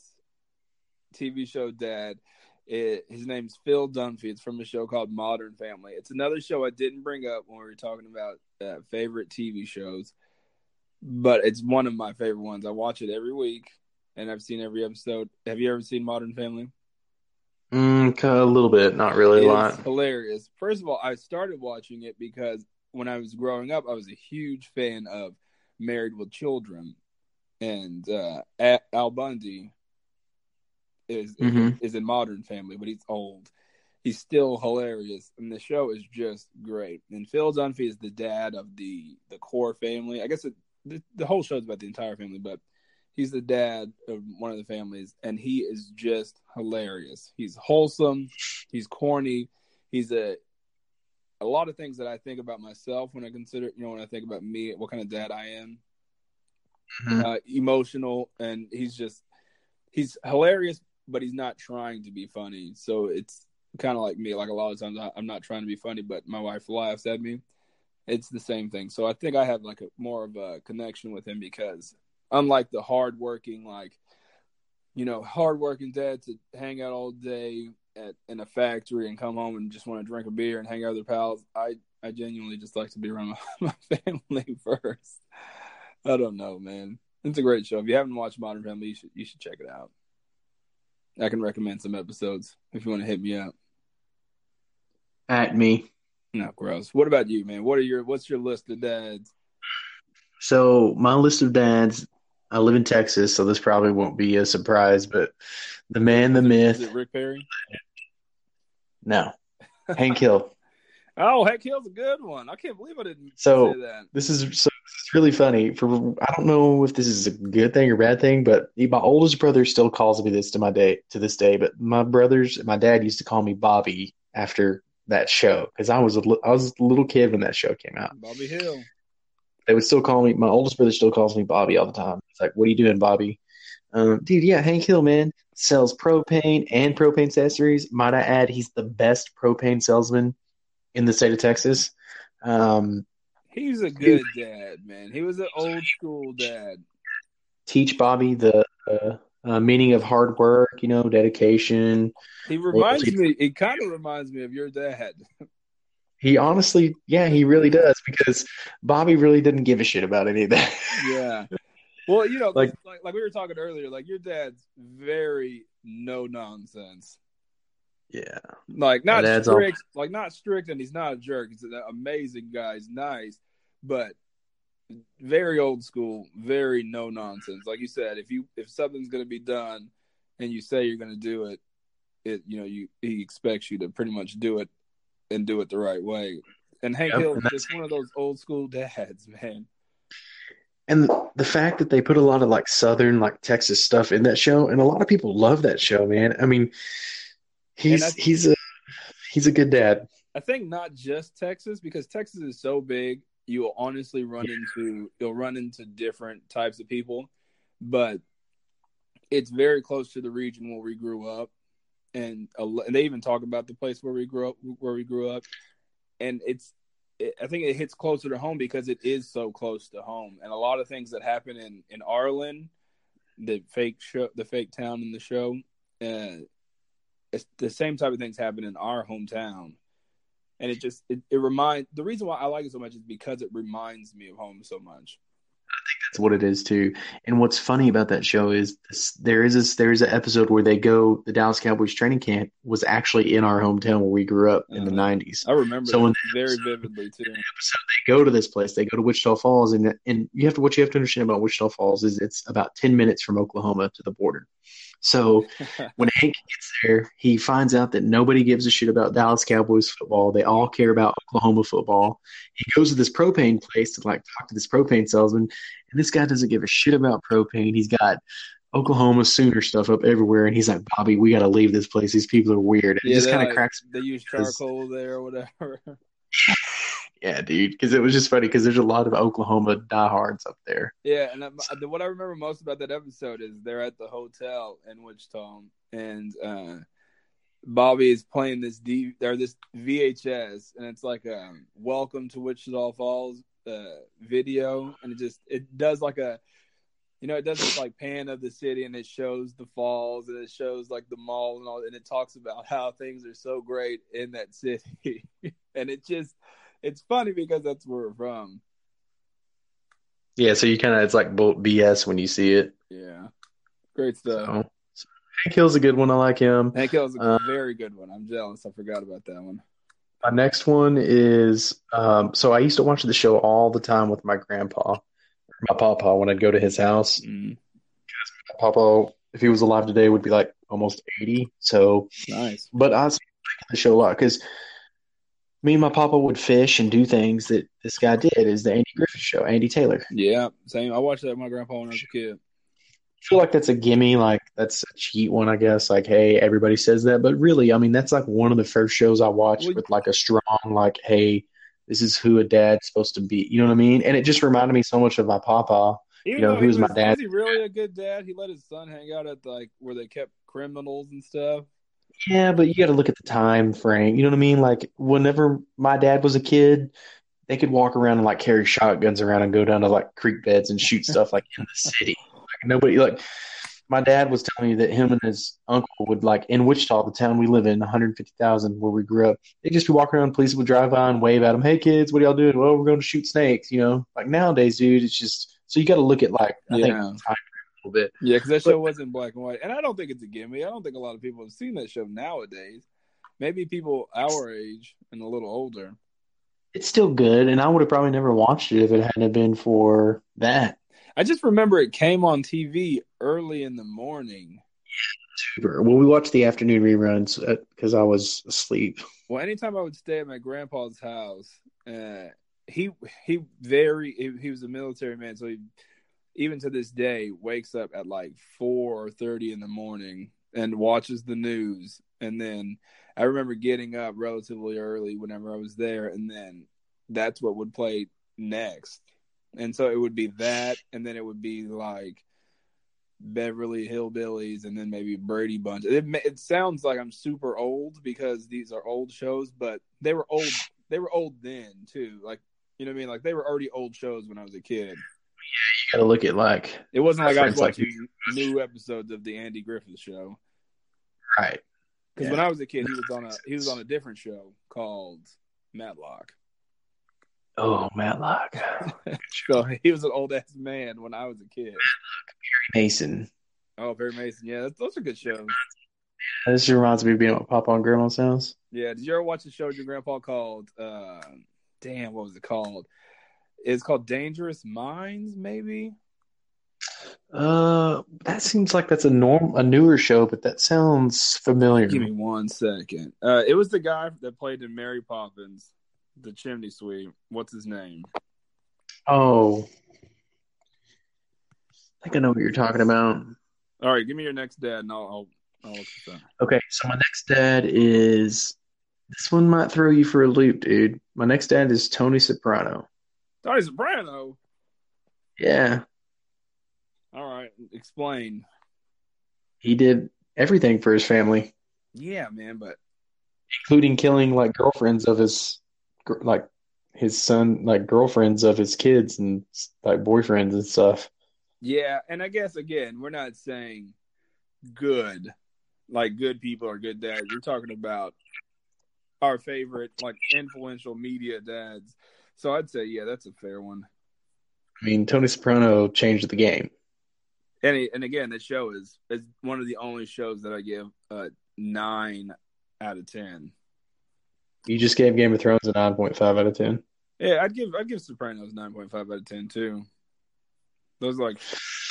TV show, Dad. It, his name's Phil Dunphy. It's from a show called Modern Family. It's another show I didn't bring up when we were talking about uh, favorite TV shows, but it's one of my favorite ones. I watch it every week, and I've seen every episode. Have you ever seen Modern Family? Mm, a little bit, not really a lot. Hilarious. First of all, I started watching it because when I was growing up, I was a huge fan of Married with Children, and uh, Al Bundy is Mhm. is in Modern Family, but he's old. He's still hilarious, and the show is just great. And Phil Dunphy is the dad of the the core family. I guess it, the, the whole show's about the entire family, but he's the dad of one of the families, and he is just hilarious. He's wholesome. He's corny. He's a a lot of things that I think about myself when I consider, you know, when I think about me, what kind of dad I am. Mhm. Uh, emotional, and he's just he's hilarious, but he's not trying to be funny. So it's kind of like me. Like a lot of times, I, I'm not trying to be funny, but my wife laughs at me. It's the same thing. So I think I have like a more of a connection with him because unlike the hardworking, like you know, hardworking dad to hang out all day at in a factory and come home and just want to drink a beer and hang out with their pals. I I genuinely just like to be around my, my family first. I don't know, man. It's a great show. If you haven't watched Modern Family, you should you should check it out. I can recommend some episodes if you want to hit me up. At me. No, gross. What about you, man? What are your what's your list of dads? So my list of dads. I live in Texas, so this probably won't be a surprise. But the man, the myth. Is it Rick Perry? No, Hank Hill. Oh, Hank Hill's a good one. I can't believe I didn't So- say that. This is so this is really funny. For I don't know if this is a good thing or bad thing, but my oldest brother still calls me this to my day to this day. But my brothers, my dad used to call me Bobby after that show because I was a I was a little kid when that show came out. Bobby Hill. They would still call me. My oldest brother still calls me Bobby all the time. It's like, "What are you doing, Bobby?" Um, dude, yeah, Hank Hill, man, sells propane and propane accessories. Might I add, he's the best propane salesman in the state of Texas. Um, He's a good dad, man. He was an old school dad. teach Bobby the uh, uh, meaning of hard work, you know, dedication. He reminds he- me. It kind of reminds me of your dad. He honestly, yeah, he really does because Bobby really didn't give a shit about any of that. Yeah. Well, you know, like, Like- like like we were talking earlier, like your dad's very no nonsense. yeah. Like not My dad's all- strict, like not strict, and he's not a jerk. He's an amazing guy. He's nice, but very old school, very no nonsense. Like you said, if you if something's going to be done and you say you're going to do it, it you know you he expects you to pretty much do it and do it the right way. And Hank Yep, Hill is just one of those old school dads, man. And the fact that they put a lot of like Southern, like Texas stuff in that show, and a lot of people love that show, man. I mean, he's that's- he's a he's a good dad. I think not just Texas because Texas is so big, you will honestly run into you'll run into different types of people, but it's very close to the region where we grew up, and, a and they even talk about the place where we grew up, where we grew up, and it's it, I think it hits closer to home because it is so close to home, and a lot of things that happen in in Arlen, the fake show, the fake town in the show, uh, it's the same type of things happen in our hometown and it just it, it remind the reason why I like it so much is because it reminds me of home so much. That's what it is too. And what's funny about that show is this, there is this there is an episode where they go the Dallas Cowboys training camp was actually in our hometown where we grew up in the Uh-huh. nineties. I remember So that very vividly too. episode they go to this place they go to wichita falls and and you have to what you have to understand about wichita falls is it's about 10 minutes from oklahoma to the border so when hank gets there he finds out that nobody gives a shit about dallas cowboys football they all care about oklahoma football he goes to this propane place to like talk to this propane salesman and this guy doesn't give a shit about propane he's got Oklahoma Sooner stuff up everywhere, and he's like, "Bobby, we got to leave this place. These people are weird." And it just kind of like- cracks They use charcoal there or whatever. Yeah, dude, because it was just funny because there's a lot of Oklahoma diehards up there. yeah, and I, what I remember most about that episode is they're at the hotel in Wichita, and uh, Bobby is playing this D or this VHS, and it's like a "Welcome to Wichita Falls" uh, video, and it just it does like a you know, it does this like pan of the city and it shows the falls and it shows like the mall and all, and it talks about how things are so great in that city. and it just, it's funny because that's where we're from. Yeah, so you kind of it's like BS when you see it. Yeah. Great stuff. So, so Hank Hill's a good one. I like him. Hank Hill's a Uh, very good one. I'm jealous. I forgot about that one. My next one is um, so I used to watch the show all the time with my grandpa, my papa when I'd go to his house. Mm, My papa, if he was alive today, would be like almost eighty. So, nice. but I was the show a lot because me and my papa would fish and do things that this guy did. Is the Andy Griffith show, Andy Taylor. Yeah. Same. I watched that with my grandpa when I was a kid. I feel like that's a gimme, like that's a cheat one, I guess. Like, hey, everybody says that, but really, I mean, that's like one of the first shows I watched Well, with like a strong, like, hey, this is who a dad's supposed to be. You know what I mean? And it just reminded me so much of my papa. You know, though he he was my dad. Was he really a good dad? He let his son hang out at like where they kept criminals and stuff. Yeah, but you got to look at the time frame. You know what I mean? Like, whenever my dad was a kid, they could walk around and like carry shotguns around and go down to like creek beds and shoot stuff like in the city. Like nobody like my dad was telling me that him and his uncle would like in Wichita, the town we live in, 150,000 where we grew up. They'd just be walking around, police would drive by and wave at them. Hey kids, what are y'all doing? Well, we're going to shoot snakes. You know, like nowadays, dude, it's just so you got to look at like I think time little bit. Yeah, because that But- show was in black and white, and I don't think it's a gimme. I don't think a lot of people have seen that show nowadays. Maybe people our age and a little older. It's still good, and I would have probably never watched it if it hadn't been for that. I just remember it came on TV early in the morning. Super. Well, we watched the afternoon reruns because I was asleep. Well, anytime I would stay at my grandpa's house, uh, he he very he, he was a military man, so he even to this day wakes up at like four or thirty in the morning and watches the news. And then I remember getting up relatively early whenever I was there, and then that's what would play next. And so it would be that, and then it would be like Beverly Hillbillies, and then maybe Brady Bunch. It, it sounds like I'm super old because these are old shows, but they were old. They were old then too. Like you know what I mean? Like they were already old shows when I was a kid. Yeah, you got to look at like It wasn't like I was Reference, like- watching new episodes of the Andy Griffith Show. right. Because Yeah. when I was a kid, he was on a he was on a different show called Matlock. Oh, Matlock, So he was an old ass man when I was a kid. Mason. Oh, Perry Mason. Yeah, that's, those are good shows. This just reminds me of being at Papa and Grandma's house. Yeah. Did you ever watch a show with your grandpa called? Uh, damn, what was it called? It's called Dangerous Minds, maybe. Uh, that seems like that's a norm, a newer show, but that sounds familiar. Give me one second. Uh, it was the guy that played in Mary Poppins, the chimney sweep. What's his name? Oh, I think I know what you're talking about. All right, give me your next dad, and I'll I'll, I'll look this up. Okay, so my next dad is this one might throw you for a loop, dude. My next dad is Tony Soprano. Oh, Tony Soprano. Yeah, All right, explain. he did everything for his family, Yeah, man, but including killing like girlfriends of his, like his son, like girlfriends of his kids and like boyfriends and stuff. yeah, and I guess again, we're not saying good, like good people are good dads. We're talking about our favorite, like influential media dads. So I'd say, yeah, that's a fair one. I mean, Tony Soprano changed the game. And and again, this show is is one of the only shows that I give a nine out of ten. You just gave Game of Thrones a nine point five out of ten. Yeah, I'd give I'd give Sopranos nine point five out of ten too. Those are like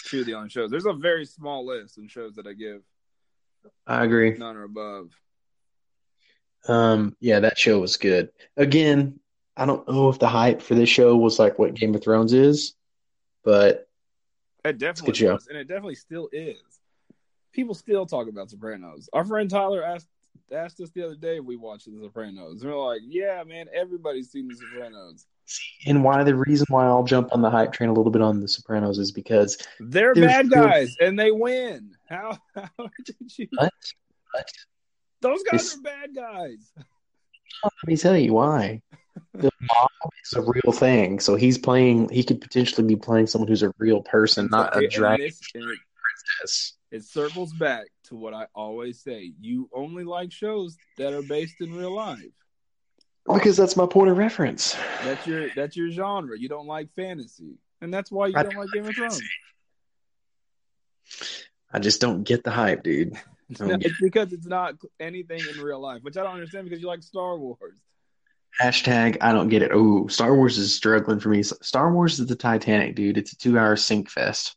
two of the only shows. There's a very small list of shows that I give I agree. nine or above. Um, yeah, that show was good. Again, I don't know if the hype for this show was like what Game of Thrones is, but It good definitely show. was, and it definitely still is. People still talk about Sopranos. Our friend Tyler asked asked us the other day if we watched The Sopranos. And we're like, yeah, man, everybody's seen The Sopranos. and why the reason why I'll jump on the hype train a little bit on The Sopranos is because They're bad guys, and they win. How, how did you? what? What? Those guys It's- are bad guys. Let me tell you why. The mob is a real thing, so he's playing. He could potentially be playing someone who's a real person, not a And dragon princess. it circles back to what I always say. You only like shows that are based in real life. Because that's my point of reference. That's your that's your genre. You don't like fantasy. And that's why you I don't like Game of Thrones. I just don't get the hype, dude. Don't get it's because it's not anything in real life, which I don't understand because you like Star Wars. Hashtag I don't get it. Oh, Star Wars is struggling for me. Star Wars is the Titanic, dude. It's a two-hour sink fest.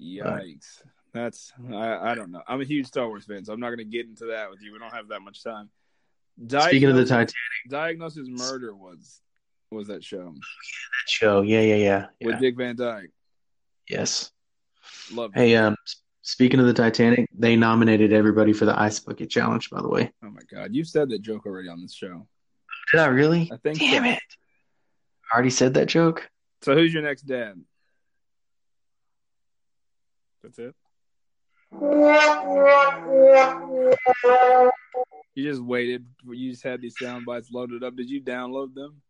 Yikes. That's I, I don't know. I'm a huge Star Wars fan, so I'm not gonna get into that with you. We don't have that much time. Speaking of the Titanic Diagnosis Murder was was that show Yeah, That show, yeah, yeah, yeah, yeah. with Dick Van Dyke. yes. Love Hey, um, speaking of the Titanic, they nominated everybody for the Ice Bucket Challenge. By the way, Oh my god, you've said that joke already on this show. Did I really? I think Damn so. it! I already said that joke. So who's your next dad? That's it. You just waited. You just had these sound bites loaded up. Did you download them?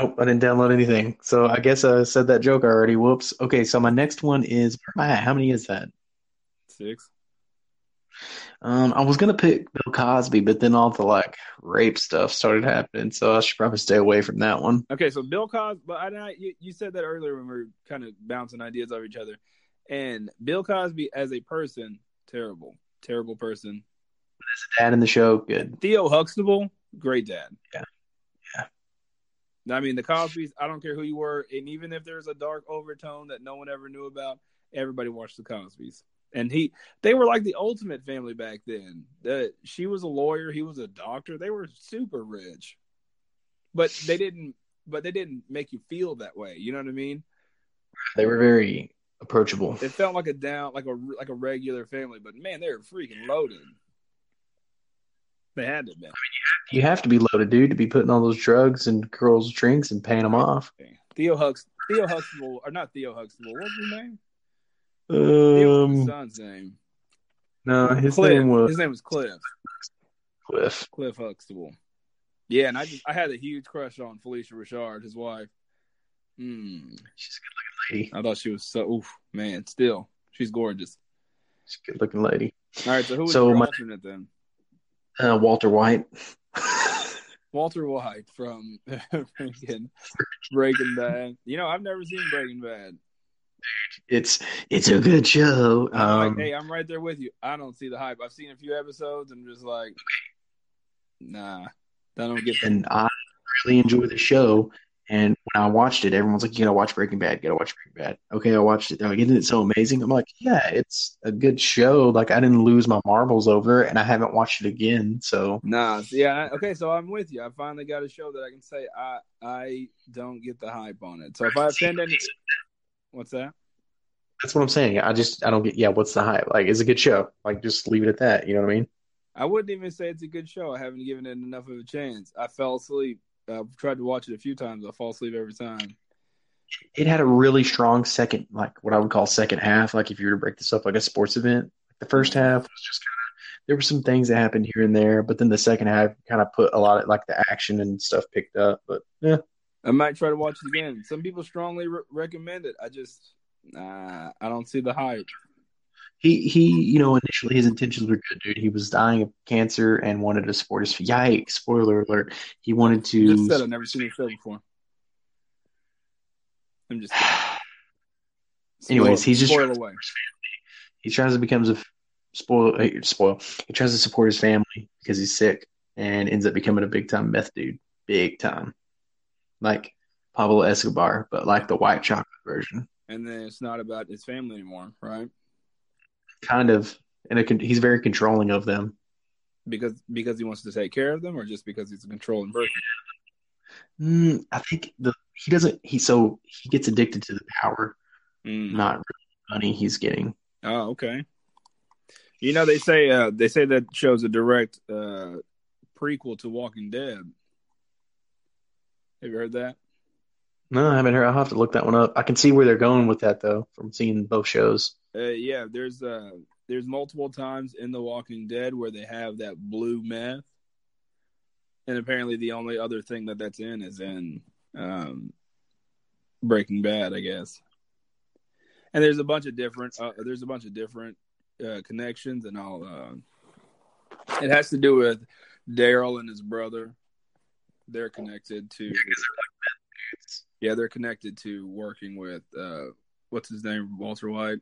Nope, I didn't download anything. So I guess I said that joke already. Whoops. Okay, so my next one is where am I at? How many is that? Six. Um, I was gonna pick Bill Cosby, but then all the like rape stuff started happening, so I should probably stay away from that one. Okay, so Bill Cosby. But I, I you, you said that earlier when we were kind of bouncing ideas off each other. And Bill Cosby as a person, terrible, terrible person. As a dad in the show, good. Theo Huxtable, great dad. Yeah, yeah. I mean, the Cosbys, I don't care who you were. And even if there's a dark overtone that no one ever knew about, everybody watched the Cosbys. And he, they were like the ultimate family back then. The, she was a lawyer, he was a doctor. They were super rich, but they didn't. But they didn't make you feel that way. You know what I mean? They were very approachable. It felt like a down, like a like a regular family. But man, they were freaking loaded. They had to be. You have to be loaded, dude, to be putting all those drugs and girls' drinks and paying them off. Theo Hux, Theo Huxtable, or not Theo Huxtable. What's his name? Um, son's name. no, his Cliff. name was his name was Cliff. Cliff. Cliff Huxtable. Yeah, and I just I had a huge crush on Phylicia Rashad, his wife. Hmm. She's a good looking lady. I thought she was so. Oof, man. Still, she's gorgeous. She's a good looking lady. All right, so who was So your my- alternate then? Uh, Walter White. Walter White from freaking Breaking Bad. You know, I've never seen Breaking Bad. It's it's a good show. I'm Um, like, hey, I'm right there with you. I don't see the hype. I've seen a few episodes and just like, nah, I don't get and I really enjoy the show. And when I watched it, everyone's like, "You gotta watch Breaking Bad. You gotta watch Breaking Bad." Okay, I watched it. Like, "Isn't it so amazing?" I'm like, "Yeah, it's a good show. Like, I didn't lose my marbles over it, and I haven't watched it again." So, Nah, yeah, okay. So I'm with you. I finally got a show that I can say I I don't get the hype on it. So if I offend any, what's that? that's what I'm saying. I just I don't get. Yeah, what's the hype? Like, it's a good show. Like, just leave it at that. You know what I mean? I wouldn't even say it's a good show. I haven't given it enough of a chance. I fell asleep. I've tried to watch it a few times. I fall asleep every time. It had a really strong second, like what I would call second half. Like, if you were to break this up like a sports event, the first mm-hmm. half was just kind of there were some things that happened here and there, but then the second half kind of put a lot of like the action and stuff picked up. But yeah, I might try to watch it again. Some people strongly re- recommend it. I just, nah, I don't see the hype. he he, you know, initially his intentions were good, dude. He was dying of cancer and wanted to support his. Yikes! Spoiler alert. He wanted to. Just said I've never seen the show before. I'm just. Anyways, he's just trying away. support his family. He tries to becomes a spoil eh, spoil. He tries to support his family because he's sick and ends up becoming a big time meth dude, big time, like Pablo Escobar, but like the white chocolate version, And then it's not about his family anymore, right? kind of. And it, he's very controlling of them. Because because he wants to take care of them, or just because he's a controlling person. Mm, I think the he doesn't. He so he gets addicted to the power, Mm. not really the money he's getting. Oh, okay. You know they say uh, they say that show's a direct uh, prequel to Walking Dead. Have you heard that? No, I haven't heard. I'll have to look that one up. I can see where they're going with that though, from seeing both shows. Uh, yeah, there's uh, there's multiple times in The Walking Dead where they have that blue meth, and apparently the only other thing that that's in is in um, Breaking Bad, I guess. And there's a bunch of different uh, there's a bunch of different uh, connections, and all. Uh, it has to do with Daryl and his brother. They're connected to. Yeah, they're connected to working with uh, what's his name, Walter White.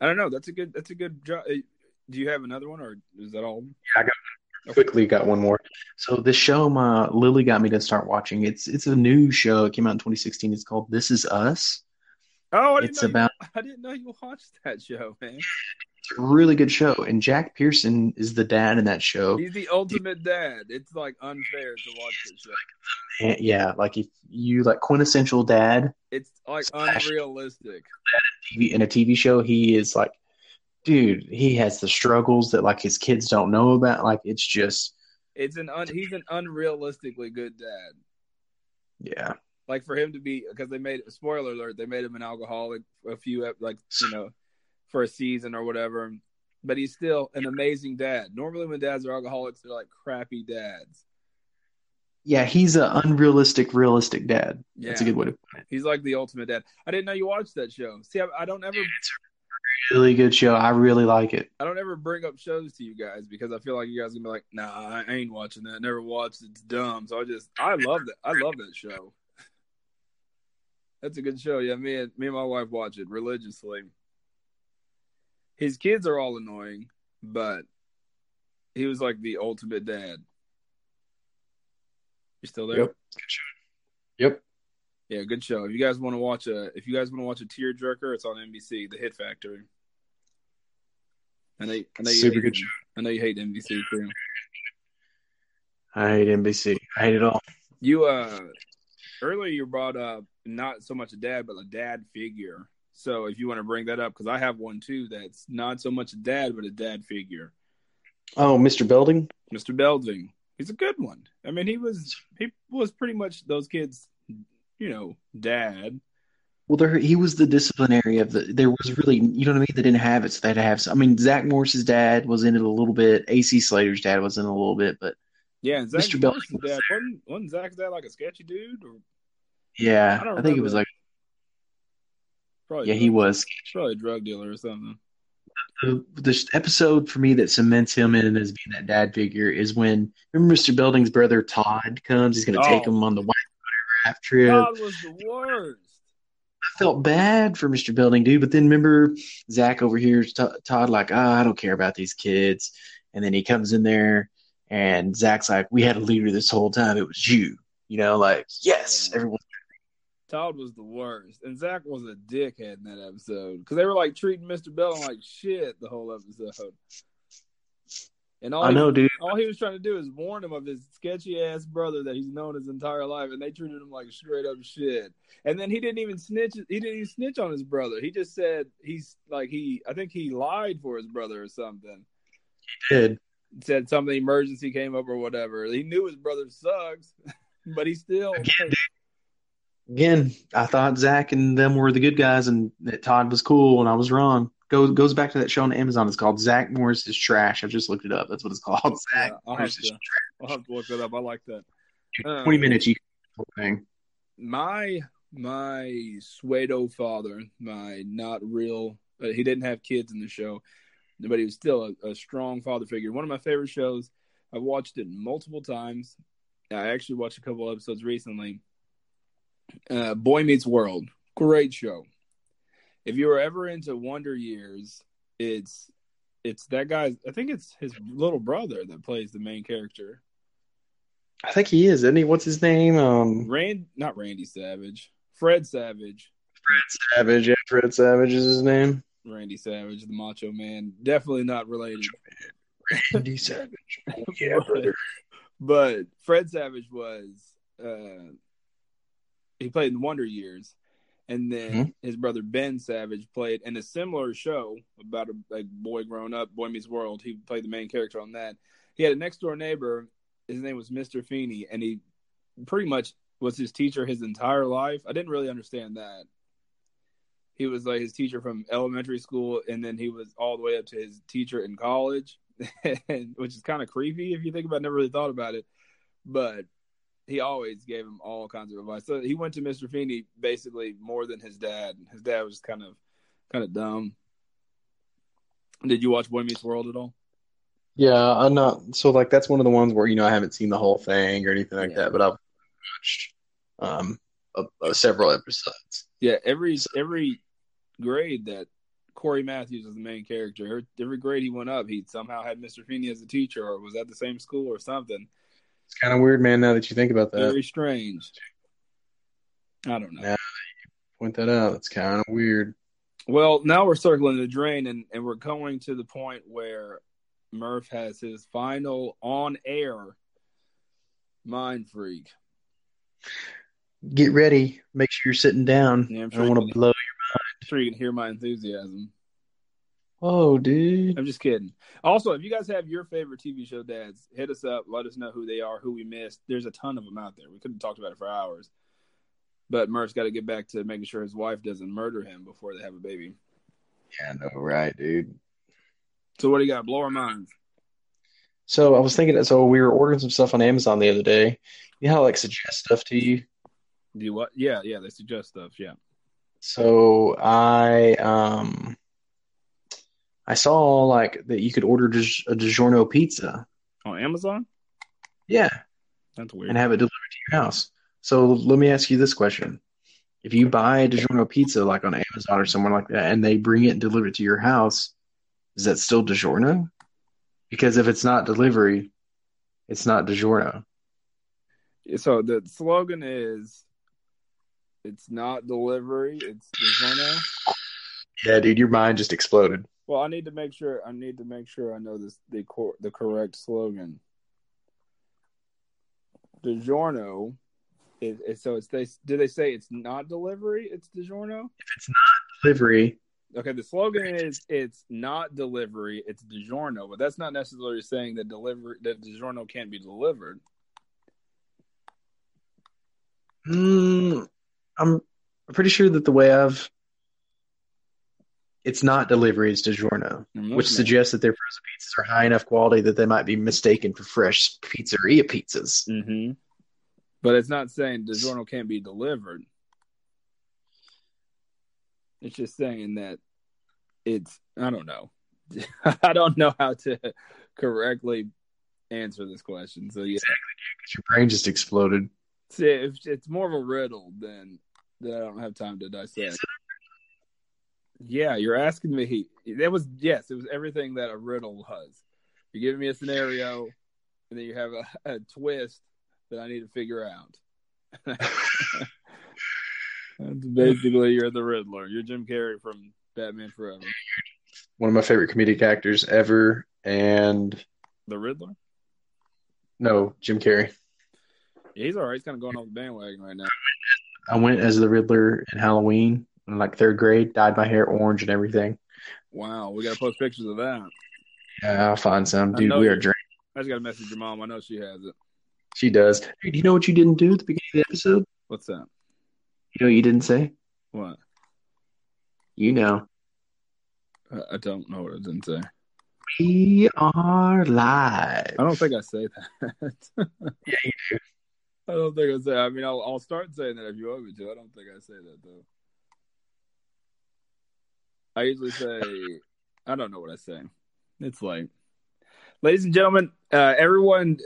I don't know. That's a good. That's a good job. Do you have another one, or is that all? Yeah, I got quickly got one more. So this show, my Lily got me to start watching. It's it's a new show. It came out in 2016. It's called This Is Us. Oh, I didn't It's about You, I didn't know you watched that show, man. Really good show, and Jack Pearson is the dad in that show. He's the ultimate dad. It's like unfair to watch this show. And, yeah, like if you like quintessential dad It's like unrealistic. In a TV show, he is like, dude, he has the struggles that like his kids don't know about. Like it's just, It's an un, he's an unrealistically good dad. yeah, Like for him to be because they made spoiler alert, they made him an alcoholic a few like you know for a season or whatever. But he's still an amazing dad. Normally, when dads are alcoholics, they're like crappy dads. yeah, he's an unrealistic, realistic dad. That's a good way to put it. He's like the ultimate dad. I didn't know you watched that show. See, I, I don't ever, It's a really good show. I really like it. I don't ever bring up shows to you guys because I feel like you guys gonna be like, Nah, I ain't watching that. Never watched. It's dumb. So I just, I love that. I love that show. That's a good show. Yeah, me and me and my wife watch it religiously. His kids are all annoying, but he was like the ultimate dad. You still there? Yep. Yep. Yeah, good show. If you guys want to watch a, if you guys want to watch a tearjerker, it's on NBC, The Hit Factory. I know, I know you Super hate, good show. I know you hate NBC too. I hate NBC. I hate it all. You uh, earlier you brought up not so much a dad, but a dad figure. So if you want to bring that up, because I have one too that's not so much a dad, but a dad figure. Oh, Mr. Belding. Mr. Belding. He's a good one. I mean, he was he was pretty much those kids, you know, dad. Well, there he was the disciplinary of the. There was really, you know what I mean. They didn't have it, so they had to have. I mean, Zach Morris's dad was in it a little bit. AC Slater's dad was in it a little bit, but Yeah, Mr. Belding dad wasn't, wasn't Zach's dad like a sketchy dude? Or yeah, I I, think it was like probably yeah, he was. probably a drug dealer or something. The, the episode for me that cements him in as being that dad figure is when remember Mr. Belding's brother Todd comes. He's going to take Oh. him on the white raft trip. God was the worst. I felt bad for Mr. Belding, dude. But then remember Zach over here, t- Todd, like, ah, I don't care about these kids. And then he comes in there, and Zach's like, we had a leader this whole time. It was you. You know, like yes, everyone. Todd was the worst, and Zach was a dickhead in that episode because they were like treating Mr. Bell like shit the whole episode. And all I know, he, dude. all he was trying to do is warn him of his sketchy ass brother that he's known his entire life, and they treated him like straight up shit. And then he didn't even snitch. He didn't even snitch on his brother. He just said he's like he. I think he lied for his brother or something. He did. Said something emergency came up or whatever. He knew his brother sucks, but he still. Again, Again, I thought Zack and them were the good guys, and that Todd was cool, and I was wrong. Goes goes back to that show on Amazon. It's called Zack Morris is Trash. I just looked it up. That's what it's called. Zack Yeah, Morris is to, I'll have to look that up. I like that. Trash. Twenty minutes, you can the whole thing. my my pseudo father, my not real. Uh, he didn't have kids in the show, but he was still a, a strong father figure. One of my favorite shows. I've watched it multiple times. I actually watched a couple episodes recently. Uh, Boy Meets World, great show. If you were ever into Wonder Years, it's it's that guy's. I think it's his little brother that plays the main character. I think he is, isn't he? What's his name? Um, Rand, not Randy Savage, Fred Savage. Fred Savage. Yeah, Fred Savage is his name. Randy Savage, the Macho Man. Definitely not related. Randy Savage. Yeah, brother. But Fred Savage was uh he played in Wonder Years. And then Mhm. his brother Ben Savage played in a similar show about a, a boy growing up, Boy Meets World. He played the main character on that. He had a next door neighbor. His name was Mr. Feeney, and he pretty much was his teacher his entire life. I didn't really understand that. He was like his teacher from elementary school, and then he was all the way up to his teacher in college, and, which is kind of creepy if you think about. it. Never really thought about it, but he always gave him all kinds of advice. So he went to Mr. Feeney basically more than his dad. His dad was kind of kind of dumb. Did you watch Boy Meets World at all? Yeah, I'm not. So like that's one of the ones where you know I haven't seen the whole thing or anything like Yeah. that, but I've watched um a, a several episodes. Yeah, every every grade that Cory Matthews was the main character, every- every grade he went up, he somehow had Mr. Feeney as a teacher, or was at the same school or something. It's kind of weird, man. Now that you think about that, Very strange. I don't know. Yeah. point that out. It's kind of weird. Well, now we're circling the drain, and, and we're going to the point where Murph has his final on air mind freak. Get ready. Make sure you're sitting down. Yeah, I'm I don't you want to can- blow. I'm sure you can hear my enthusiasm. Oh, dude. I'm just kidding. Also, if you guys have your favorite TV show dads, hit us up. Let us know who they are, who we missed. There's a ton of them out there. We could have talked about it for hours. But Murph's got to get back to making sure his wife doesn't murder him before they have a baby. Yeah, no, right, dude. So what do you got? Blow our minds. So I was thinking. So we were ordering some stuff on Amazon the other day. You know how like suggest stuff to you. Do you what? Yeah, yeah. They suggest stuff. Yeah. So I um I saw like that you could order Dig- a DiGiorno pizza. On Amazon? Yeah, That's weird. and have it delivered to your house. So let me ask you this question. If you buy a DiGiorno pizza like on Amazon or somewhere like that and they bring it and deliver it to your house, is that still DiGiorno? Because if it's not delivery, it's not DiGiorno. So the slogan is, "It's not delivery. It's DiGiorno." Yeah, dude, your mind just exploded. Well, I need to make sure. I need to make sure I know this the cor- the correct slogan. DiGiorno is, is so it's they do they say it's not delivery? It's DiGiorno. If it's not delivery, Okay, the slogan is it's not delivery, it's DiGiorno, but that's not necessarily saying that delivery that DiGiorno can't be delivered. Mm, I'm pretty sure that the way I've it's not delivery, it's DiGiorno, which suggests that their frozen pizzas are high enough quality that they might be mistaken for fresh pizzeria pizzas. Mhm. But it's not saying DiGiorno can't be delivered. It's just saying that it's I don't know. I don't know how to correctly answer this question. So yeah, Because your brain just exploded. See, it's, it's more of a riddle than that I don't have time to dissect. Yeah, you're asking me. That was yes, it was everything that a riddle was. You're giving me a scenario, and then you have a, a twist that I need to figure out. That's basically you're the Riddler. You're Jim Carrey from Batman Forever. One of my favorite comedic actors ever, and The Riddler? no, Jim Carrey. Yeah, he's all right. He's kind of going off the bandwagon right now. I went as the Riddler in Halloween in like third grade, dyed my hair orange and everything. Wow, we got to post pictures of that. Yeah, I'll find some. Dude, we are drinking. I just got to message your mom. I know she has it. She does. Hey, do you know what you didn't do at the beginning of the episode? What's that? You know what you didn't say? What? You know. I- I don't know what I didn't say. We are live. I don't think I say that. Yeah, you do. I don't think I say. I mean, I'll, I'll start saying that if you want me to. I don't think I say that though. I usually say, I don't know what I say. It's like, ladies and gentlemen. Uh, everyone,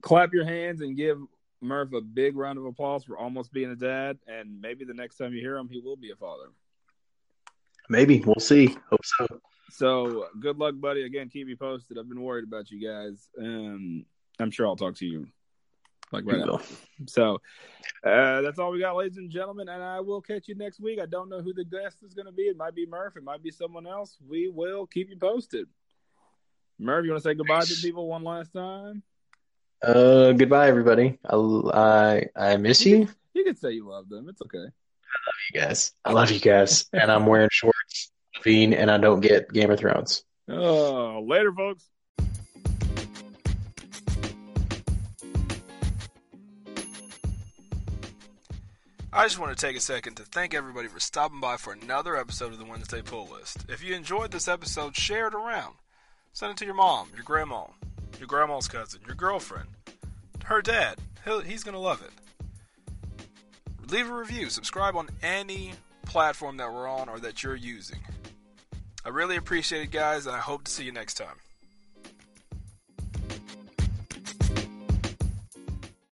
clap your hands and give Murph a big round of applause for almost being a dad. And maybe the next time you hear him, he will be a father. Maybe. We'll see. Hope so. So good luck, buddy. Again, keep me posted. I've been worried about you guys. Um, I'm sure I'll talk to you like right We So uh, that's all we got, ladies and gentlemen. And I will catch you next week. I don't know who the guest is going to be. It might be Murph. It might be someone else. We will keep you posted. Murph, you want to say goodbye to people one last time? Uh, goodbye, everybody. I, I, I miss you. You can say you love them. It's okay. I love you guys. I love you guys. And I'm wearing shorts, fiend, and I don't get Game of Thrones. Oh, later, folks. I just want to take a second to thank everybody for stopping by for another episode of the Wednesday Pull List. If you enjoyed this episode, share it around. Send it to your mom, your grandma, your grandma's cousin, your girlfriend, her dad. He'll, he's going to love it. Leave a review. Subscribe on any platform that we're on or that you're using. I really appreciate it, guys, and I hope to see you next time.